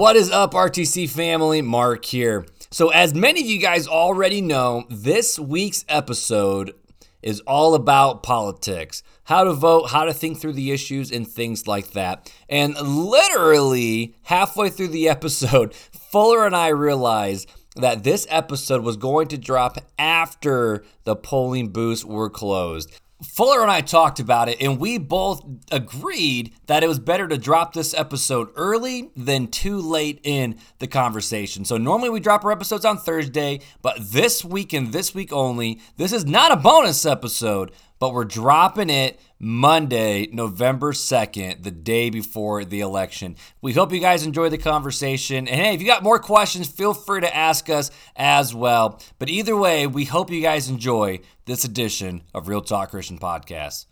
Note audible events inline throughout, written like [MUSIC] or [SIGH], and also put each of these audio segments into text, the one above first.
What is up, RTC family? Mark here. So, as many of you guys already know, this week's episode is all about politics how to vote, how to think through the issues, and things like that. And literally halfway through the [LAUGHS] episode, Fuller and I realized that this episode was going to drop after the polling booths were closed. Fuller and I talked about it, and we both agreed that it was better to drop this episode early than too late in the conversation. So, normally we drop our episodes on Thursday, but this week and this week only, this is not a bonus episode, but we're dropping it Monday, November 2nd, the day before the election. We hope you guys enjoy the conversation. And hey, if you got more questions, feel free to ask us as well. But either way, we hope you guys enjoy this edition of Real Talk Christian Podcast.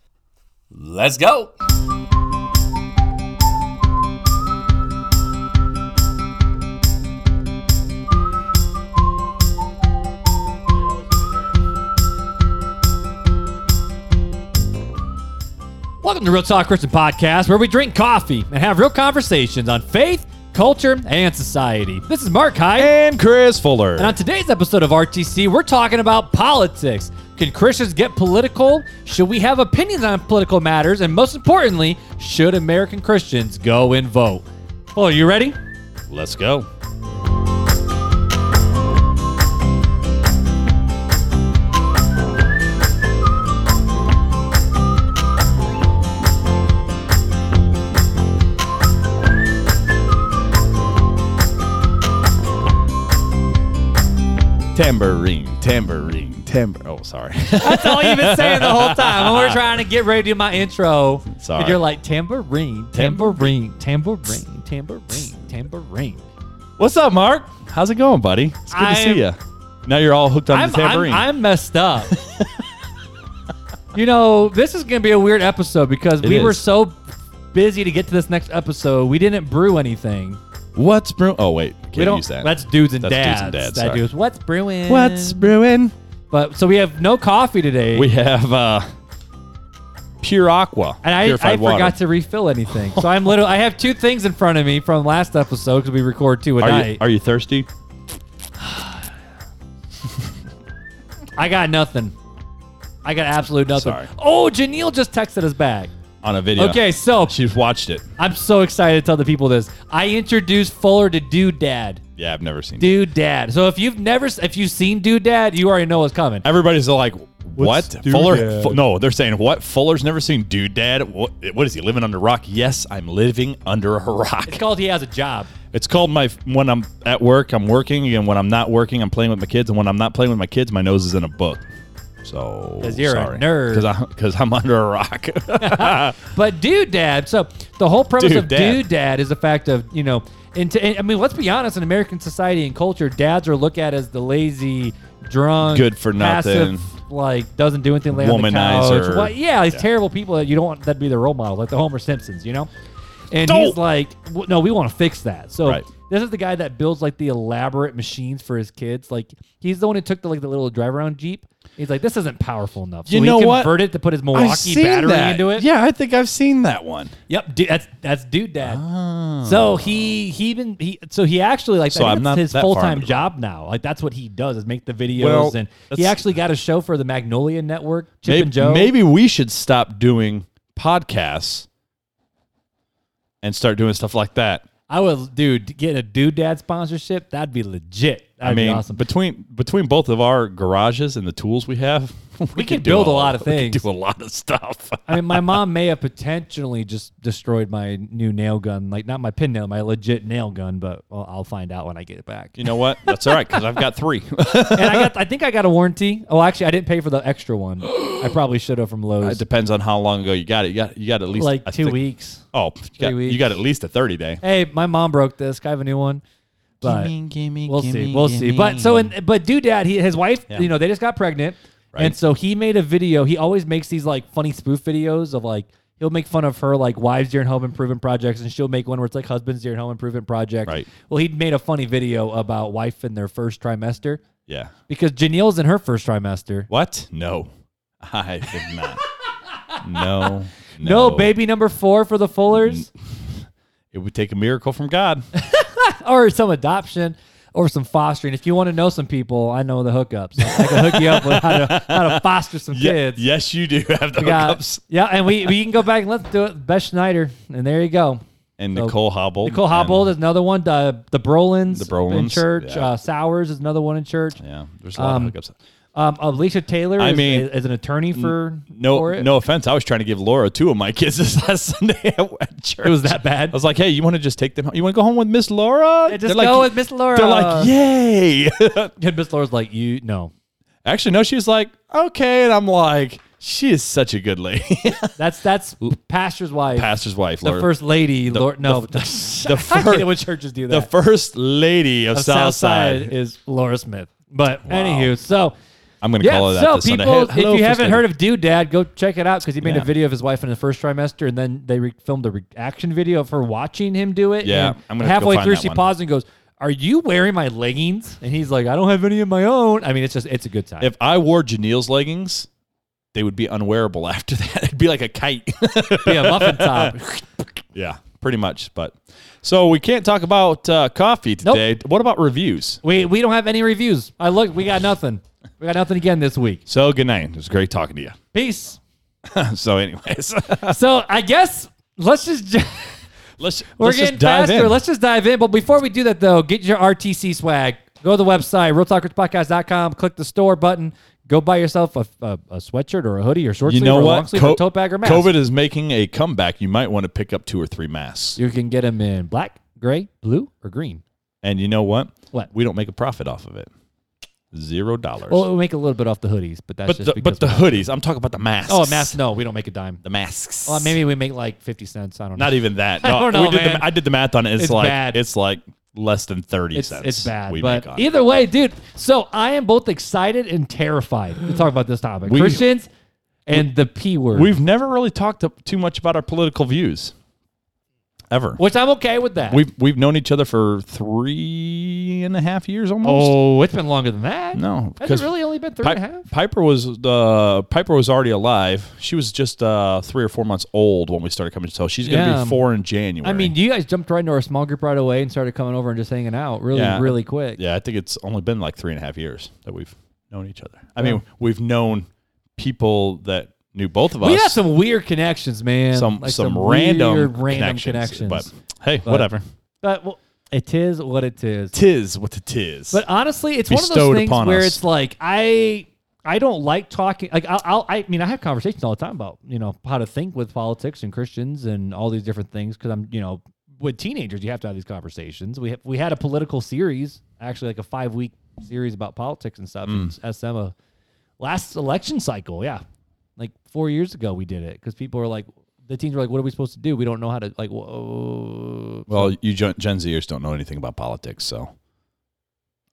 Let's go. Welcome to Real Talk Christian Podcast, where we drink coffee and have real conversations on faith, culture, and society. This is Mark Hyde. And Chris Fuller. And on today's episode of RTC, we're talking about politics. Can Christians get political? Should we have opinions on political matters? And most importantly, should American Christians go and vote? Well, are you ready? Let's go. Tambourine, tambourine, tambourine. Oh, sorry. That's all you've been saying the whole time. When we're trying to get ready to do my intro, Sorry. and you're like tambourine, tambourine, tambourine, tambourine, tambourine. What's up, Mark? How's it going, buddy? It's good to I'm- see you. Now you're all hooked on I'm, the tambourine. I'm, I'm messed up. you know, this is going to be a weird episode because It we were so busy to get to this next episode. We didn't brew anything. What's brewing? Oh, wait. Can't we don't. use that. That's dudes and That's dudes and dads, That sorry. dudes. What's brewing? What's brewing? But so we have no coffee today. We have uh, pure aqua. and I, I purified water. forgot to refill anything. So [LAUGHS] I'm literally I have two things in front of me from last episode because we record two a Are you, are you thirsty? [SIGHS] I got nothing. I got absolute nothing. Sorry. Oh, Janelle just texted us back. On a video. Okay, so She's watched it. I'm so excited to tell the people this. I introduced Fuller to Dude Dad. Yeah, I've never seen. Dude Dad. So if you've never, if you've seen Dude Dad, you already know what's coming. Everybody's like, what? Dude Fuller? Dad? Fu- no, they're saying, what? Fuller's never seen Dude Dad? What, what is he, living under a rock? Yes, I'm living under a rock. It's called He Has a Job. It's called my, when I'm at work, I'm working, and when I'm not working, I'm playing with my kids, and when I'm not playing with my kids, my nose is in a book. So, 'Cause you're a sorry. nerd. Because I'm, under a rock. [LAUGHS] But Dude Dad. So the whole premise Dude of Dad. Dude Dad is the fact of you know, into and, I mean, let's be honest. In American society and culture, dads are looked at as the lazy, drunk, Good for nothing. passive, like doesn't do anything, lay on the Womanizer. couch. What- yeah, these terrible people that you don't want that to be their role model, like the Homer Simpsons, you know. And Don't. he's like, no, we want to fix that. So Right. this is the guy that builds like the elaborate machines for his kids. Like he's the one who took the like the little drive around Jeep. He's like, this isn't powerful enough. So You know he what? converted to put his Milwaukee battery that. into it. Yeah, I think I've seen that one. Yep, dude, that's that's dude dad. Oh. So he he even he so he actually like So I'm that's not his full time job now. Like that's what he does is make the videos Well, and he actually got a show for the Magnolia Network. Chip Maybe, and Joe. maybe we should stop doing podcasts and start doing stuff like that. I would, dude, getting a dude dad sponsorship. That'd be legit. That'd I mean, be awesome. between between both of our garages and the tools we have, [LAUGHS] we, can could build a lot of we things. [LAUGHS] do a lot of stuff. [LAUGHS] I mean, my mom may have potentially just destroyed my new nail gun, like not my pin nail, my legit nail gun, but well, I'll find out when I get it back. you know what? That's all right because I've got three. and I got, I think I got a warranty. Oh, actually, I didn't pay for the extra one. [GASPS] I probably should have from Lowe's. it depends on how long ago you got it. You got you got at least like two weeks. Oh, you got, weeks. you got at least a thirty day. Hey, my mom broke this. Can I have a new one? But gimme, we'll see. We'll see. But so, in, but Dude Dad, he, his wife, Yeah. you know, they just got pregnant, Right. and so he made a video. He always makes these like funny spoof videos of like he'll make fun of her like wives during home improvement projects, and she'll make one where it's like husbands during home improvement projects. Right. Well, he made a funny video about wife in their first trimester yeah. because Janelle's in her first trimester. What? No, I did not. [LAUGHS] no, No, baby number four for the Fullers. [LAUGHS] It would take a miracle from God. [LAUGHS] [LAUGHS] or some adoption or some fostering. If you want to know some people, I know the hookups. I can hook you up with how to how to foster some Ye- kids. yes, you do have the We got- yeah, and we, we can go back and let's do it. Beth Schneider, and there you go. And So, Nicole Hobble. Nicole Hobble is another one. The the Brolins, The Brolins, in church. yeah. Uh, Sowers is another one in church. Yeah, there's a lot Um, of hookups. Um, Alicia Taylor I is, mean, is, an attorney for No, for it. no offense. I was trying to give Laura two of my [LAUGHS] kids this last Sunday at, church. It was that bad? I was like, "Hey, you want to just take them? home? You want to go home with Miss Laura? Yeah, just They're like- go with Miss Laura. They're like, "Yay!" [LAUGHS] And Miss Laura's like, you no. Actually, no. She was like, "Okay," and I'm like, "She is such a good lady." [LAUGHS] That's that's pastor's wife. Pastor's wife, the first lady. Lord, no, the I hate fir- it when churches do that. the first lady of, of Southside Southside. is Laura Smith. But anywho, so I'm going to yeah, call her that so this Sunday. people, Hey, hello, if you haven't lady. heard of Dude Dad, go check it out because he made Yeah. a video of his wife in the first trimester, and then they re- filmed a reaction video of her watching him do it. Yeah, and I'm gonna have go halfway through she one. paused and goes, "Are you wearing my leggings?" And he's like, "I don't have any of my own." I mean, it's just it's a good time. if I wore Janelle's leggings, they would be unwearable [LAUGHS] after that. It'd be like a kite. be a muffin top. [LAUGHS] yeah, pretty much. But so we can't talk about uh, coffee Nope. today. What about reviews? We we don't have any reviews. I look, we got nothing. We got nothing again this week. So good night. It was great talking to you. Peace. [LAUGHS] so, anyways, [LAUGHS] So I guess let's just. [LAUGHS] let's We're let's getting faster. in. Let's just dive in. But before we do that, though, get your RTC swag. Go to the website, realtalkerspodcast.com, click the store button. Go buy yourself a, a, a sweatshirt or a hoodie or short you sleeve know or a long what? sleeve or Co- a tote bag or mask. COVID is making a comeback. You might want to pick up two or three masks. You can get them in black, gray, blue, or green. And you know what? What? We don't make a profit off of it. Zero dollars. Well, we'll make a little bit off the hoodies, but that's but just the, because but the we- hoodies. I'm talking about the masks. Oh, mask. No, we don't make a dime. The masks. Well, maybe we make like 50 cents. I don't know. Not even that. [LAUGHS] I don't know, we did man. The, I did the math on it. It's, It's like bad. it's like less than thirty it's, cents. it's bad. we but either way, dude. So I am both excited and terrified to talk about this topic. We- Christians and the P word. We've never really talked too much about our political views, ever. which I'm okay with that. We've we've known each other for three and a half years almost. oh, it's been longer than that. no, Has it really only been three Pi- and a half? Piper was uh, Piper was already alive. She was just uh, three or four months old when we started coming. to So she's going to Yeah. be four in January. I mean, you guys jumped right into our small group right away and started coming over and just hanging out really, Yeah. really quick. yeah, I think it's only been like three and a half years that we've known each other. I mean, we've known people that knew both of us. We had some weird connections, man. some Like some, random, weird, random connections. connections. But hey, But- whatever. But, well, it is what it is. Tis what it is. But honestly, it's one of those things where us. it's like I I don't like talking. Like I'll, I'll I mean I have conversations all the time about you know how to think with politics and Christians and all these different things because I'm you know with teenagers you have to have these conversations. We have, we had a political series actually like a five week series about politics and stuff Mm. SM last election cycle. Yeah, like four years ago we did it because people were like the teens were like, what are we supposed to do? We don't know how to like. Whoa. well, you Gen, Gen Zers don't know anything about politics, so.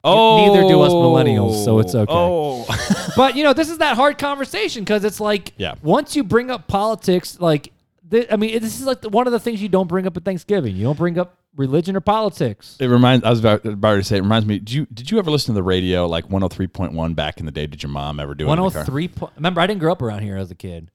Oh, neither do us millennials, so it's oh. okay. Oh, but you know, this is that hard conversation because it's like, Yeah. once you bring up politics, like, th- I mean, this is like the, one of the things you don't bring up at Thanksgiving. You don't bring up religion or politics. It reminds. I was about, about to say. It reminds me. Did you did you ever listen to the radio like one hundred three point one back in the day? Did your mom ever do it? One hundred car? three. Remember, I didn't grow up around here as a kid.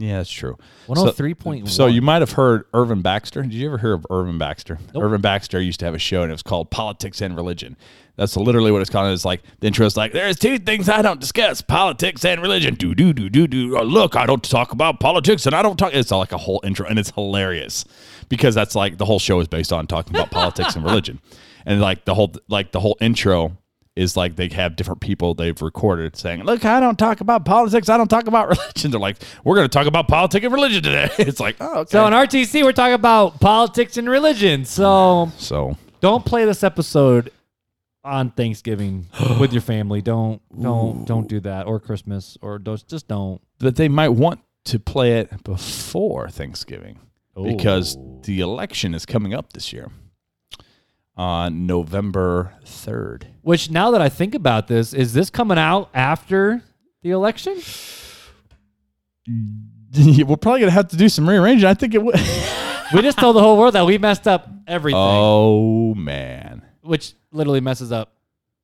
Yeah, that's true. One hundred three point one. So you might have heard Irvin Baxter. Did you ever hear of Irvin Baxter? Nope. Irvin Baxter used to have a show and it was called Politics and Religion. That's literally what it's called. It's like the intro is like, "There's two things I don't discuss: politics and religion." Do do do do do. Oh, look, I don't talk about politics and I don't talk. It's like a whole intro, and it's hilarious because that's like the whole show is based on talking about politics and [LAUGHS] religion, and like the whole like the whole intro is like they have different people they've recorded saying, "Look, I don't talk about politics. I don't talk about [LAUGHS] religion." They're like, "We're going to talk about politics and religion today." [LAUGHS] It's like, oh, okay. So in RTC, we're talking about politics and religion. So so don't play this episode on Thanksgiving [GASPS] with your family. Don't don't don't do that or Christmas or don't, just don't. but they might want to play it before Thanksgiving because Oh. the election is coming up this year on November 3rd. Which now that I think about this, is this coming out after the election? [LAUGHS] We're probably going to have to do some rearranging. I think it would. [LAUGHS] We just told the whole world that we messed up everything, oh, man. which literally messes up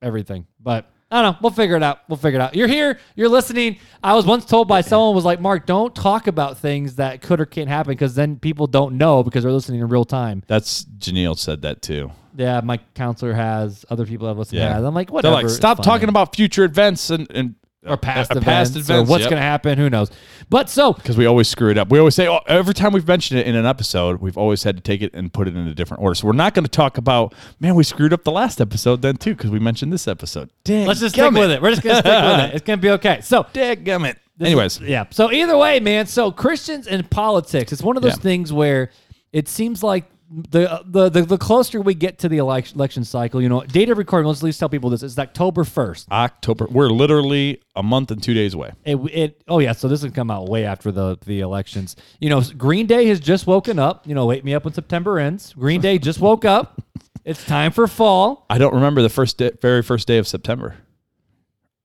everything. But I don't know. We'll figure it out. We'll figure it out. You're here. You're listening. I was once told by someone was like, Mark, don't talk about things that could or can't happen because then people don't know because they're listening in real time. That's Janelle said that too. Yeah, my counselor has. Other people have listened. Yeah. Yeah, I'm like, They're whatever. like, it's stop fine." talking about future events and and or past, uh, events, or what's going to happen. Who knows? But so because we always screw it up. We always say oh, every time we've mentioned it in an episode, we've always had to take it and put it in a different order. So we're not going to talk about man, we screwed up the last episode then too because we mentioned this episode. Dang, let's just stick with it. We're just going to stick with it. [LAUGHS] It's going to be okay. So Dadgummit. This Anyways, is- yeah. So either way, man. So Christians and politics, it's one of those Yeah. things where it seems like the, uh, the the the closer we get to the election, election cycle, you know, date of recording. Let's at least tell people this. It's October first. October. We're literally a month and two days away. It, it oh yeah. So this would come out way after the the elections. You know, Green Day has just woken up. You know, wake me up when September ends. Green Day just woke up. [LAUGHS] It's time for fall. I don't remember the first day, very first day of September.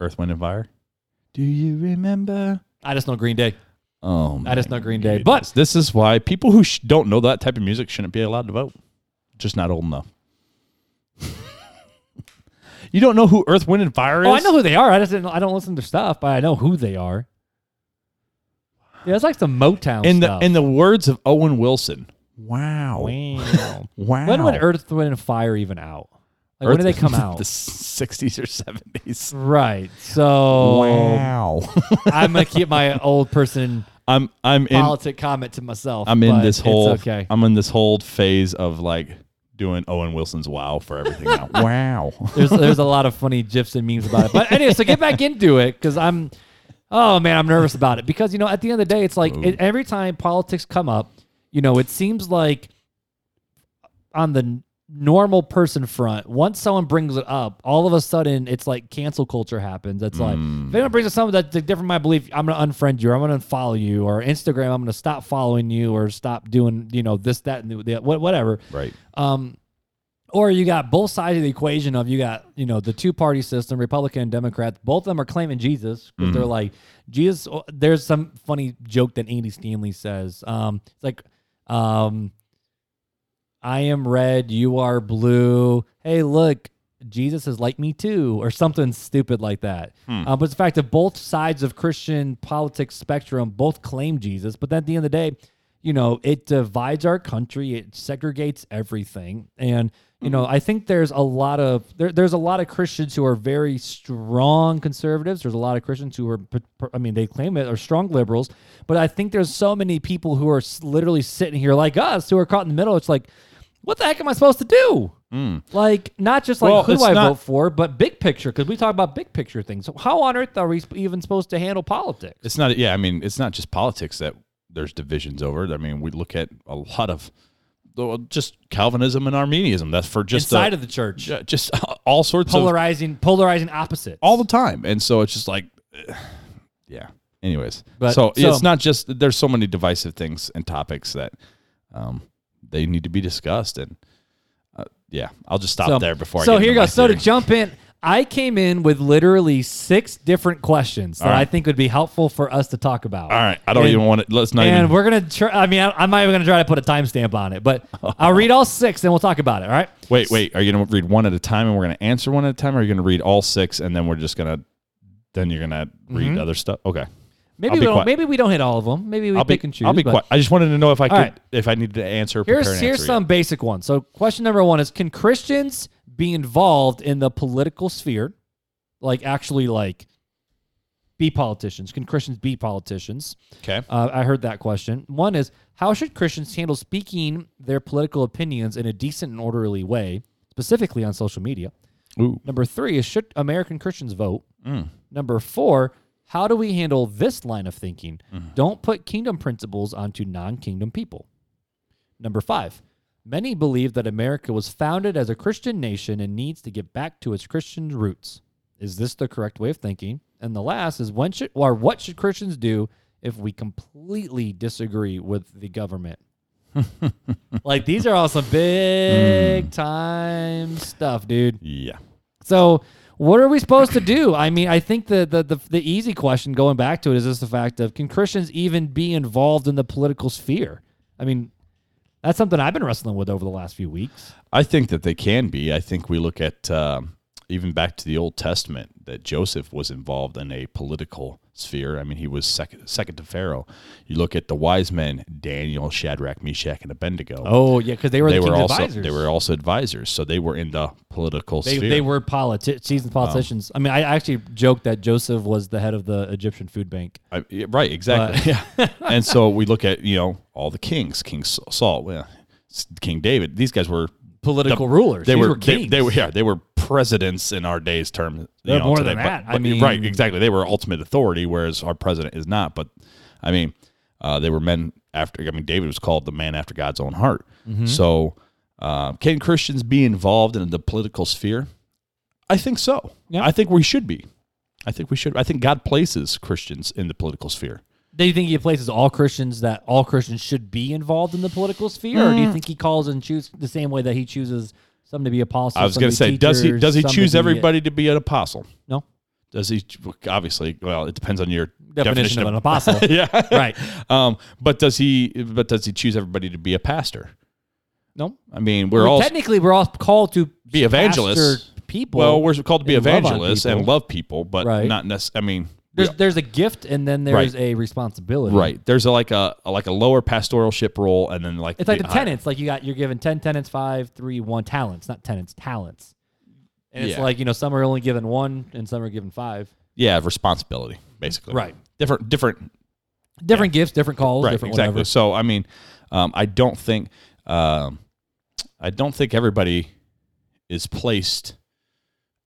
Earth, Wind, and Fire. Do you remember? I just know Green Day. Oh, I just my know Green Day. goodness. But this is why people who sh- don't know that type of music shouldn't be allowed to vote. Just not old enough. [LAUGHS] you don't know who Earth, Wind, and Fire is? oh, I know who they are. I just didn't, I don't listen to their stuff, but I know who they are. Yeah, it's like some Motown in the stuff. in the words of Owen Wilson. Wow. Wow. [LAUGHS] Wow. when would Earth, Wind, and Fire even out? Like, when did they come out? [LAUGHS] the 60s or 70s. right. So Wow. [LAUGHS] I'm gonna keep my old person I'm I'm in politic comment to myself. I'm in this it's whole okay. I'm in this whole phase of like doing Owen Wilson's wow for everything now. [LAUGHS] wow. there's there's a lot of funny gifs and memes about it. But anyway, so get back into it because I'm, oh man, I'm nervous about it because you know at the end of the day, it's like it, every time politics come up, you know, it seems like on the n- normal person front, once someone brings it up, all of a sudden it's like cancel culture happens. It's like if anyone brings up something that's different from my belief, I'm gonna unfriend you, or I'm gonna unfollow you, or Instagram, I'm gonna stop following you, or stop doing you know this, that, and the, the, whatever. Right. Um, or you got both sides of the equation of you got you know the two party system, Republican and Democrat. Both of them are claiming Jesus because they're like Jesus. There's some funny joke that Andy Stanley says. Um, it's like, um, I am red, you are blue. Hey, look, Jesus is like me too, or something stupid like that. Uh, but it's the fact that both sides of Christian politics spectrum both claim Jesus, but then at the end of the day, you know, it divides our country, it segregates everything, and you know, I think there's a lot of there, there's a lot of Christians who are very strong conservatives. There's a lot of Christians who are, I mean, they claim it are strong liberals, but I think there's so many people who are literally sitting here like us who are caught in the middle. It's like, what the heck am I supposed to do? Like, not just like Well, who do I not- vote for, but big picture because we talk about big picture things. So how on earth are we even supposed to handle politics? It's not yeah, I mean, it's not just politics that there's divisions over. I mean, we look at a lot of just Calvinism and Arminianism. That's for just Inside the, of the church, ju- just [LAUGHS] all sorts of polarizing, polarizing opposites. all the time. And so it's just like [SIGHS] yeah. Anyways. But- so, so- it's not just there's so many divisive things and topics that um they need to be discussed and uh, yeah, I'll just stop So- there before So I get here you go. So to jump in, I came in with literally six different questions that right. I think would be helpful for us to talk about. All right, I don't And- even want to let's not And even we're gonna try. I mean, I, I'm not even gonna try to put a timestamp on it, but [LAUGHS] I'll read all six, and we'll talk about it. All right. Wait, wait. Are you going to read one at a time and we're going to answer one at a time? Or are you going to read all six and then we're just going to, then you're going to read Mm-hmm. other stuff? Okay. Maybe I'll we don't. quiet. Maybe we don't hit all of them. Maybe we I'll pick be, and choose. I'll be quiet. I just wanted to know if I could, right. if I needed to answer. Here's here's answer some basic ones. So question number one is: Can Christians be involved in the political sphere, like actually like be politicians? Can Christians be politicians? Okay. Uh, I heard that question. One is how should Christians handle speaking their political opinions in a decent and orderly way, specifically on social media? Ooh. Number three is should American Christians vote? Mm. Number four, how do we handle this line of thinking? Mm-hmm. Don't put kingdom principles onto non kingdom people. Number five, many believe that America was founded as a Christian nation and needs to get back to its Christian roots. Is this the correct way of thinking? And the last is when should or what should Christians do if we completely disagree with the government? [LAUGHS] like these are all some big time stuff, dude. Yeah. So what are we supposed to do? I mean, I think the, the the the easy question going back to it is just the fact of can Christians even be involved in the political sphere? I mean, that's something I've been wrestling with over the last few weeks. I think that they can be. I think we look at, um, even back to the Old Testament that Joseph was involved in a political sphere. I mean, he was second, second to Pharaoh. You look at the wise men, Daniel, Shadrach, Meshach, and Abednego. Oh yeah, because they were they the were also advisors. they were also advisors, so they were in the political They, sphere. they were politi- seasoned politicians. I mean, I actually joked that Joseph was the head of the Egyptian food bank. I, right, exactly. [LAUGHS] yeah. [LAUGHS] and so we look at you know all the kings, King Saul, well, King David. These guys were Political rulers. They These were, were they, kings. they were yeah they were presidents in our days term. They're know, more today. than But- that. I but- mean- right, exactly. They were ultimate authority, whereas our president is not. But I mean, uh, they were men after. I mean, David was called the man after God's own heart. Mm-hmm. So, uh, can Christians be involved in the political sphere? I think so. Yeah. I think we should be. I think we should. I think God places Christians in the political sphere. Do you think he places all Christians that all Christians should be involved in the political sphere, or do Mm. you think he calls and chooses the same way that he chooses some to be apostles? I was going to say, does he does he choose be- everybody to be an apostle? No Does he? Obviously, well, it depends on your definition, of an apostle. [LAUGHS] yeah, right? Um, but does he? But does he choose everybody to be a pastor? No. I mean, we're Well, all technically we're all called to Be evangelists. People. well, we're called to be and love evangelists and love people, but Right. not necessarily. I mean, There's there's a gift and then there's a responsibility. right. There's a, like a, a like a lower pastoralship role, and then like It's like the higher- tenants. Like you got you're given ten tenants, five, three, one talents, not tenants, talents. And it's Yeah. like you know some are only given one and some are given five. Yeah, responsibility basically. Right. Different different Different gifts, different calls, right different exactly whatever. so i mean um, i don't think um, i don't think everybody is placed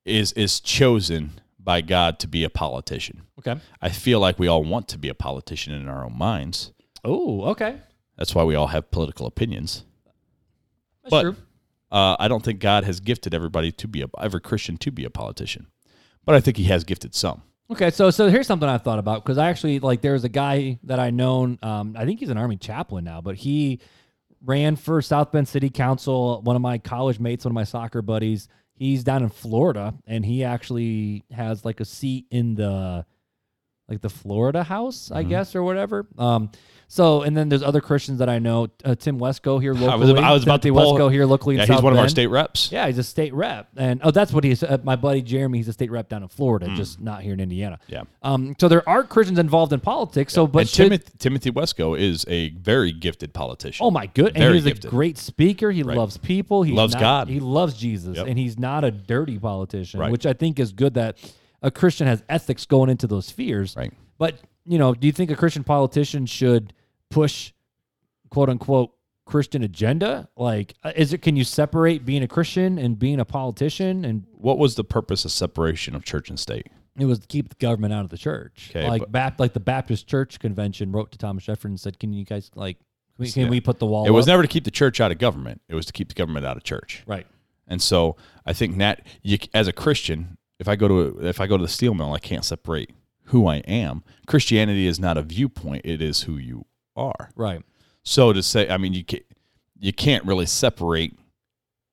is is chosen by god to be a politician Okay. i feel like we all want to be a politician in our own minds Oh, okay. that's why we all have political opinions That's But- true. uh, i don't think god has gifted everybody to be a every christian to be a politician but i think he has gifted some Okay, so so here's something I thought about because I actually like there's a guy that I known. Um, I think he's an army chaplain now, but he ran for South Bend City Council. One of my college mates, one of my soccer buddies, he's down in Florida, and he actually has like a seat in the like the Florida House, I guess, or whatever. Um, so and then there's other Christians that I know. Uh, Tim Wesco here locally. I was, I was about to pull, Wesco here locally. in yeah he's South one of our state reps Yeah, he's a state rep, and oh, that's what he's. Uh, my buddy Jeremy, he's a state rep down in Florida, just not here in Indiana. Yeah. Um. So there are Christians involved in politics. So, but and should- Timothy, Timothy Wesco is a very gifted politician. oh my good, and Very he's gifted. a great speaker. He Right. loves people. He Loves God. He loves Jesus, Yep. and he's not a dirty politician, Right. which I think is good that a Christian has ethics going into those fears. Right. But you know, do you think a Christian politician should push, quote unquote, Christian agenda? Like, uh, is it? Can you separate being a Christian and being a politician and What was the purpose of separation of church and state? It was to keep the government out of the church. Okay, like Bap- like the Baptist Church Convention wrote to Thomas Jefferson and said, "Can you guys like, can we, can Yeah. we put the wall?" It was up?" never to keep the church out of government. It was to keep the government out of church. right. And so I think that you, as a Christian, if I go to if I go to the steel mill, I can't separate who I am. Christianity is not a viewpoint; it is who you are. Right. So to say, I mean, you can't, you can't really separate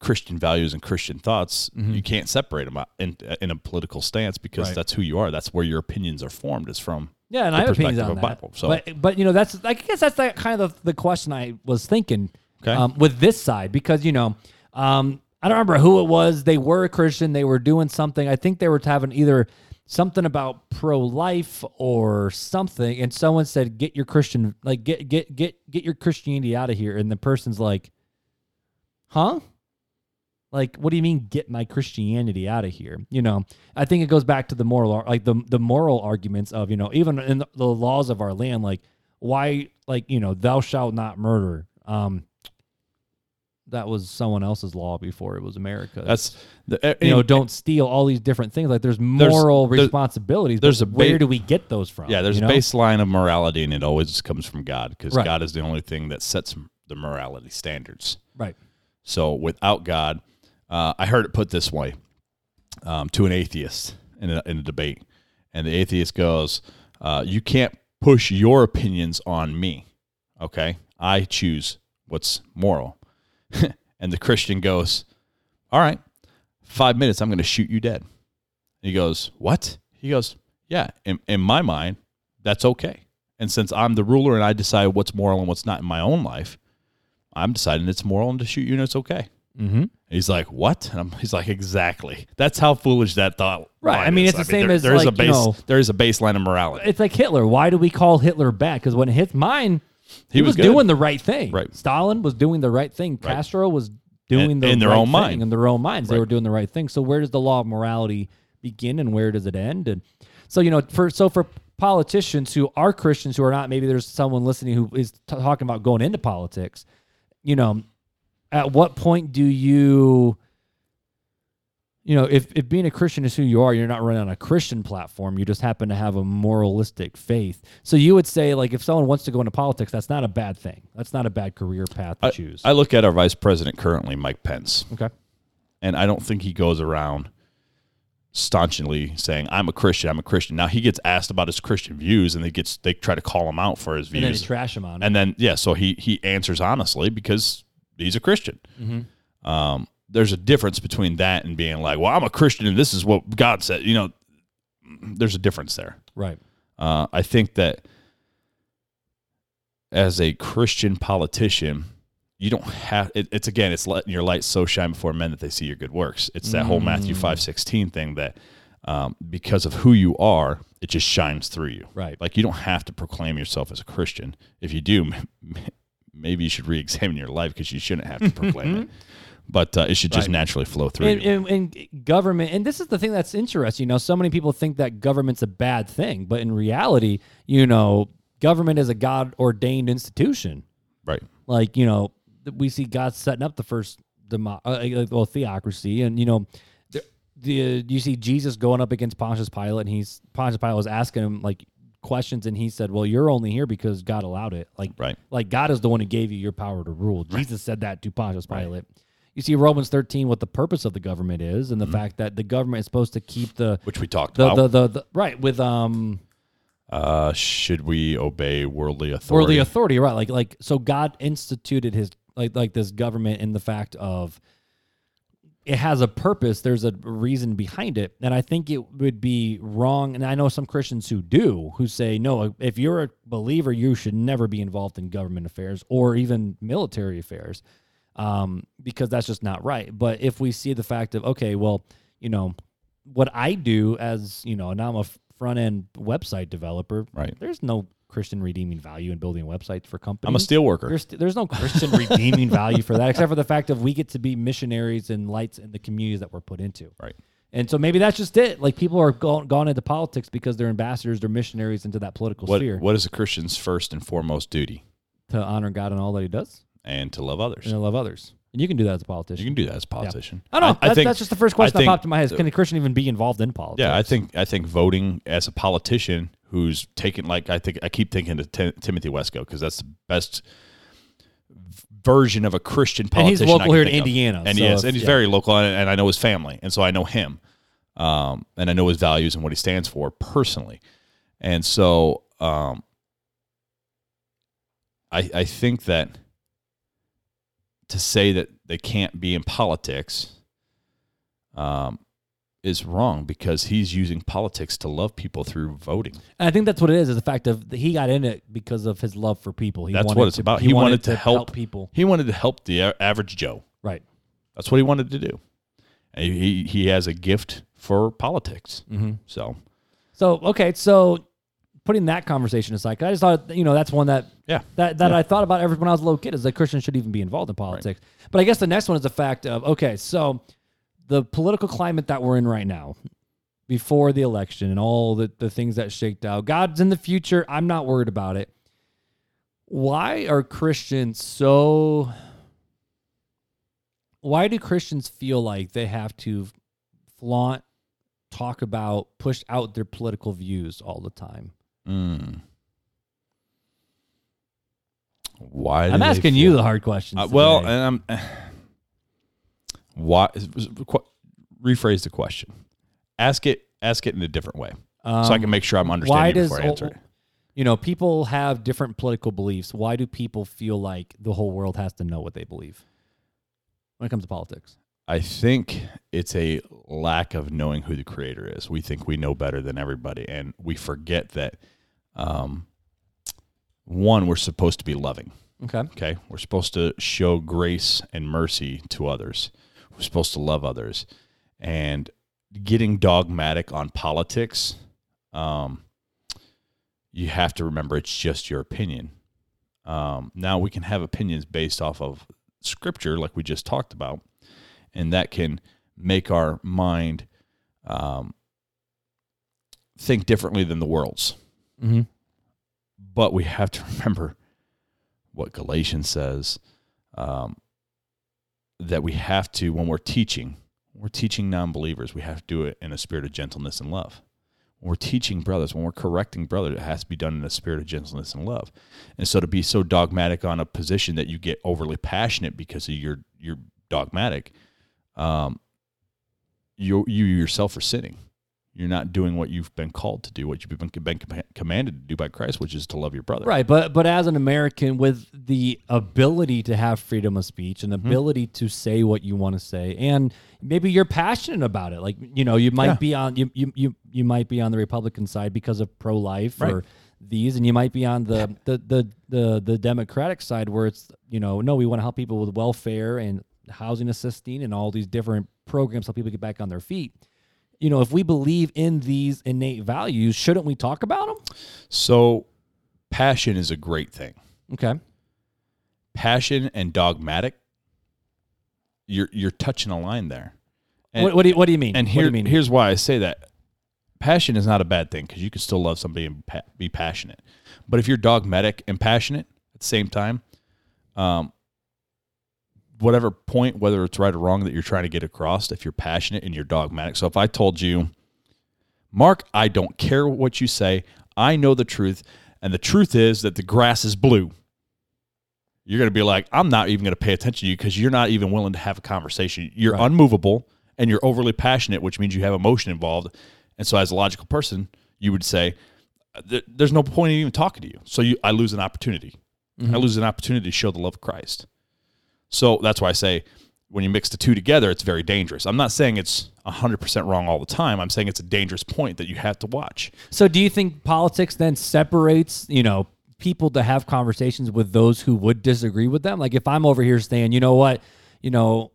Christian values and Christian thoughts. You can't separate them in in a political stance because Right. that's who you are. That's where your opinions are formed. Is from Yeah, and the I have opinions on of that. Bible. So But but you know that's I guess that's the kind of the question I was thinking Okay. um, with this side because you know um, I don't remember who it was. They were a Christian. They were doing something. I think they were having either something about pro life or something, and someone said, "Get your Christian like get get get get your Christianity out of here." And the person's like, "Huh." Like, what do you mean get my Christianity out of here? You know, I think it goes back to the moral, like the the moral arguments of you know even in the, the laws of our land, like why, like you know, thou shalt not murder. Um, that was someone else's law before it was America. that's the, you know, don't steal all these different things. Like there's There's- moral there- responsibilities. there's a ba- where do we get those from? Yeah, there's a know? baseline of morality, and it always comes from God because Right. God is the only thing that sets the morality standards. right. So without God, uh, I heard it put this way um, to an atheist in a, in a debate, and the atheist goes, uh, "You can't push your opinions on me. Okay, I choose what's moral." [LAUGHS] and the Christian goes, "All right, five minutes, I'm going to shoot you dead." He goes, "What?" He goes, "Yeah, in, in my mind, that's okay. And since I'm the ruler and I decide what's moral and what's not in my own life, I'm deciding it's moral and to shoot you and it's okay." Mm-hmm. He's like, what? And I'm, he's like, exactly. That's how foolish that thought. Right. I mean, is. it's the same there- as, there is a like, you know- there is a baseline of morality. It's like Hitler. Why do we call Hitler bad? Because when it hits mine, he, He was, was doing the right thing. Right. Stalin was doing the right thing. Right. Castro was doing In- the in their right own thing mind. in their own minds. They were doing the right thing. So where does the law of morality begin and where does it end? And so you know, for so for politicians who are Christians who are not, maybe there's someone listening who is t- talking about going into politics. You know, at what point do you? You know, if, if being a Christian is who you are, you're not running on a Christian platform. You just happen to have a moralistic faith. So you would say, like, if someone wants to go into politics, that's not a bad thing. That's not a bad career path to I, choose. I look at our vice president currently, Mike Pence, okay. and I don't think he goes around staunchly saying, "I'm a Christian. I'm a Christian." Now he gets asked about his Christian views, and they gets they try to call him out for his views, And then trash him on it. and then yeah, so he he answers honestly because he's a Christian. Mm-hmm. Um, there's a difference between that and being like, well, I'm a Christian and this is what God said. You know, there's a difference there. right. Uh, I think that as a Christian politician, you don't have it, it's again it's letting your light so shine before men that they see your good works. It's that whole Matthew Mm. five sixteen thing that um, because of who you are, it just shines through you. Right. Like you don't have to proclaim yourself as a Christian. If you do, [LAUGHS] maybe you should re-examine your life because you shouldn't have to proclaim it. [LAUGHS] But uh, it should just Right. naturally flow through And, and, and government, and this is the thing that's interesting. You know, so many people think that government's a bad thing, but in reality, you know, government is a God ordained institution. right. like you know we see God setting up the first demo- uh, well theocracy, and you know the, the you see Jesus going up against Pontius Pilate, and he's Pontius Pilate was asking him like questions, and he said, "Well, you're only here because God allowed it. Like Right. like God is the one who gave you your power to rule." Jesus said that to Pontius Pilate. You see Romans 13 what the purpose of the government is, and the fact that the government is supposed to keep the Which we talked the, about. the, the, the right with um uh, should we obey worldly or authority? the authority, right? Like like so God instituted his like like this government in the fact of it has a purpose, there's a reason behind it. And I think it would be wrong, and I know some Christians who do, who say, no, if you're a believer, you should never be involved in government affairs or even military affairs. Um, because that's just not right. But if we see the fact of, okay, well, you know, what I do as, you know, now I'm a front end website developer, Right. there's no Christian redeeming value in building websites for companies. I'm a steel worker. There's, there's no Christian redeeming value for that, except for the fact of we get to be missionaries and lights in the communities that we're put into. Right. And so maybe that's just it. Like people are gone, gone into politics because they're ambassadors, they're missionaries into that political What sphere what is a Christian's first and foremost duty? to honor God and all that he does And to love others. and to love others. And you can do that as a politician. You can do that as a politician. I don't know. that's, that's just the first question I that popped in my head. Is, can a Christian even be involved in politics? Yeah, I think I think voting as a politician who's taken like I think I keep thinking of Tim- Timothy Wesco because that's the best version of a Christian politician. And he's. I local here in. Indiana, and so if- and he's yeah. very local, and, and I know his family, and so I know him, um, and I know his values and what he stands for personally, and so um, I I think that to say that they can't be in politics um, is wrong because he's using politics to love people through voting. And I think that's what it is. Is the fact of that he got in it because of his love for people. He That's what it's to- about. He, wanted, to help, people. He wanted to help the average Joe. Right. That's what he wanted to do. And he he, he has a gift for politics. Mm-hmm. So So okay, so putting that conversation aside, 'cause I just thought you know that's one that yeah, that that I thought about ever when I was a little kid is that Christians should even be involved in politics. But I guess the next one is the fact of okay, so the political climate that we're in right now, before the election and all the, the things that shaked out, God's in the future. I'm not worried about it. Why are Christians so why do Christians feel like they have to flaunt, talk about, push out their political views all the time? Mm. Why? I'm asking you the hard questions. Uh, well, today. and I'm [SIGHS] why rephrase the question. Ask it. Ask it in a different way, so I Um, can make sure I'm understanding does before I answer it. you know people have different political beliefs? Why do people feel like the whole world has to know what they believe when it comes to politics? I think it's a lack of knowing who the creator is. We think we know better than everybody, and we forget that. Um, one, we're supposed to be loving. Okay. Okay, we're supposed to show grace and mercy to others. We're supposed to love others. And getting dogmatic on politics, um, you have to remember it's just your opinion. Um, now we can have opinions based off of scripture, like we just talked about, and that can make our mind um, think differently than the world's. Mm-hmm. But we have to [LAUGHS] remember what Galatians says um, that we have to, when we're teaching, we're teaching non believers, we have to do it in a spirit of gentleness and love. When we're teaching brothers, when we're correcting brothers, it has to be done in a spirit of gentleness and love. And so to be so dogmatic on a position that you get overly passionate because of your your dogmatic, um, you you yourself are sinning. You're not doing what you've been called to do, what you've been, been commanded to do by Christ, which is to love your brother. Right, but but as an American with the ability to have freedom of speech and Mm-hmm. ability to say what you want to say, and maybe you're passionate about it. Like you know, you might Yeah. be on you, you you you might be on the Republican side because of pro life Right. or these, and you might be on the the, the the the Democratic side where it's you know no, we want to help people with welfare and housing assisting and all these different programs so people get back on their feet. You know, if we believe in these innate values, shouldn't we talk about them? So, passion is a great thing. Okay. Passion and dogmatic, you're you're touching a line there. And, what, what do you What do you mean? and here, you mean? here's why I say that. Passion is not a bad thing because you can still love somebody and pa- be passionate. But if you're dogmatic and passionate at the same time, um, whatever point, whether it's right or wrong that you're trying to get across, if you're passionate and you're dogmatic. So if I told you, Mark, I don't care what you say, I know the truth, and the truth is that the grass is blue. You're going to be like, I'm not even going to pay attention to you because you're not even willing to have a conversation. You're Right. unmovable and you're overly passionate, which means you have emotion involved. And so, as a logical person, you would say, There's no point in even talking to you. So, you, I lose an opportunity. I mm-hmm. lose an opportunity to show the love of Christ. So, that's why I say, when you mix the two together, it's very dangerous. I'm not saying it's 100% wrong all the time. I'm saying it's a dangerous point that you have to watch. So do you think politics then separates, you know, people to have conversations with those who would disagree with them? Like if I'm over here saying, you know what, you know,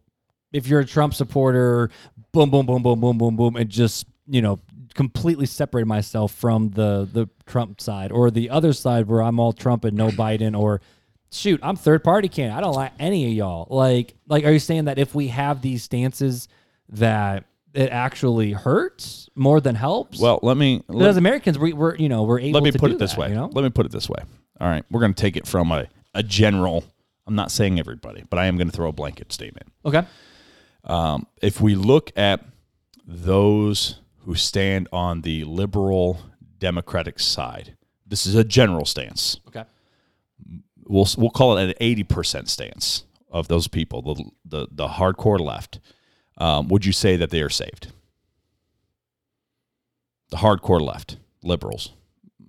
if you're a Trump supporter, boom, boom, boom, boom, boom, boom, boom, and just, you know, completely separate myself from the the Trump side or the other side where I'm all Trump and no Biden or shoot, I'm third party candidate. I don't like any of y'all. Like like are you saying that if we have these stances that it actually hurts more than helps? Well, let me. Let, as Americans, we, we're you know we're able. let me put it this that, way. You know? Let me put it this way. All right. We're going to take it from a, a general, I'm not saying everybody, but I am going to throw a blanket statement. Okay. Um, if we look at those who stand on the liberal democratic side, this is a general stance. Okay. We'll we'll call it an eighty percent stance of those people, the the, the hardcore left. Um, would you say that they are saved? The hardcore left, liberals.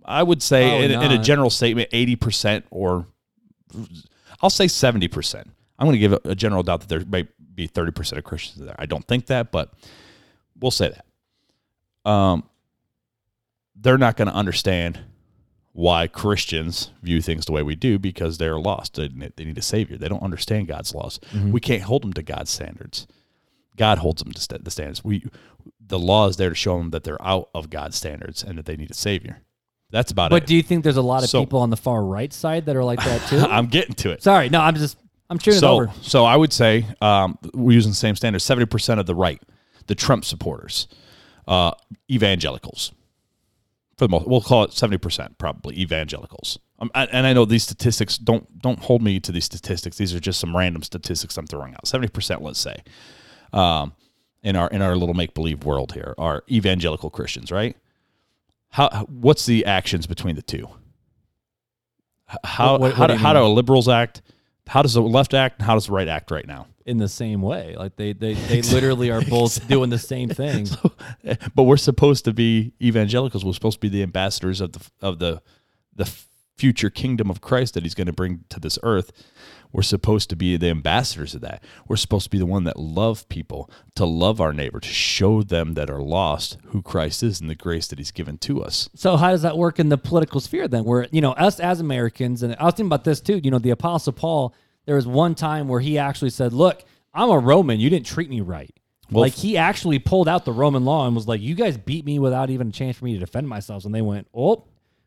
I would say, in, in a general statement, eighty percent, or I'll say seventy percent. I'm going to give a, a general doubt that there may be thirty percent of Christians there. I don't think that, but we'll say that. Um, they're not going to understand why Christians view things the way we do because they're lost. They, they need a savior. They don't understand God's laws. We can't hold them to God's standards. God holds them to st- the standards. We, the law is there to show them that they're out of God's standards and that they need a savior. That's about But it. But do you think there's a lot of So- people on the far right side that are like that [LAUGHS] too? I'm getting to it. Sorry, no, I'm just I'm it so, over. so I would say um, we're using the same standard. Seventy percent of the right, the Trump supporters, uh, evangelicals. For the most, we'll call it seventy percent probably evangelicals. Um, I- and I know these statistics don't don't hold me to these statistics. These are just some random statistics I'm throwing out. Seventy percent, let's say, um, in our in our little make believe world here, are evangelical Christians, right? How what's the actions between the two? How What- what- how what do, how do liberals act? How does the left act? And how does the right act right now? In the same way, like they they, [LAUGHS] they literally are both doing the same [LAUGHS] thing. Eh, but we're supposed to be evangelicals. We're supposed to be the ambassadors of the of the the future kingdom of Christ that He's going to bring to this earth. We're supposed to be the ambassadors of that. We're supposed to be the one that love people, to love our neighbor, to show them that are lost who Christ is and the grace that He's given to us. So how does that work in the political sphere then? Where you know us as Americans, and I was thinking about this too. You know, the Apostle Paul. There was one time where he actually said, "Look, I'm a Roman. You didn't treat me right. Well, like he actually pulled out the Roman law and was like, "You guys beat me without even a chance for me to defend myself." And they went, "Oh,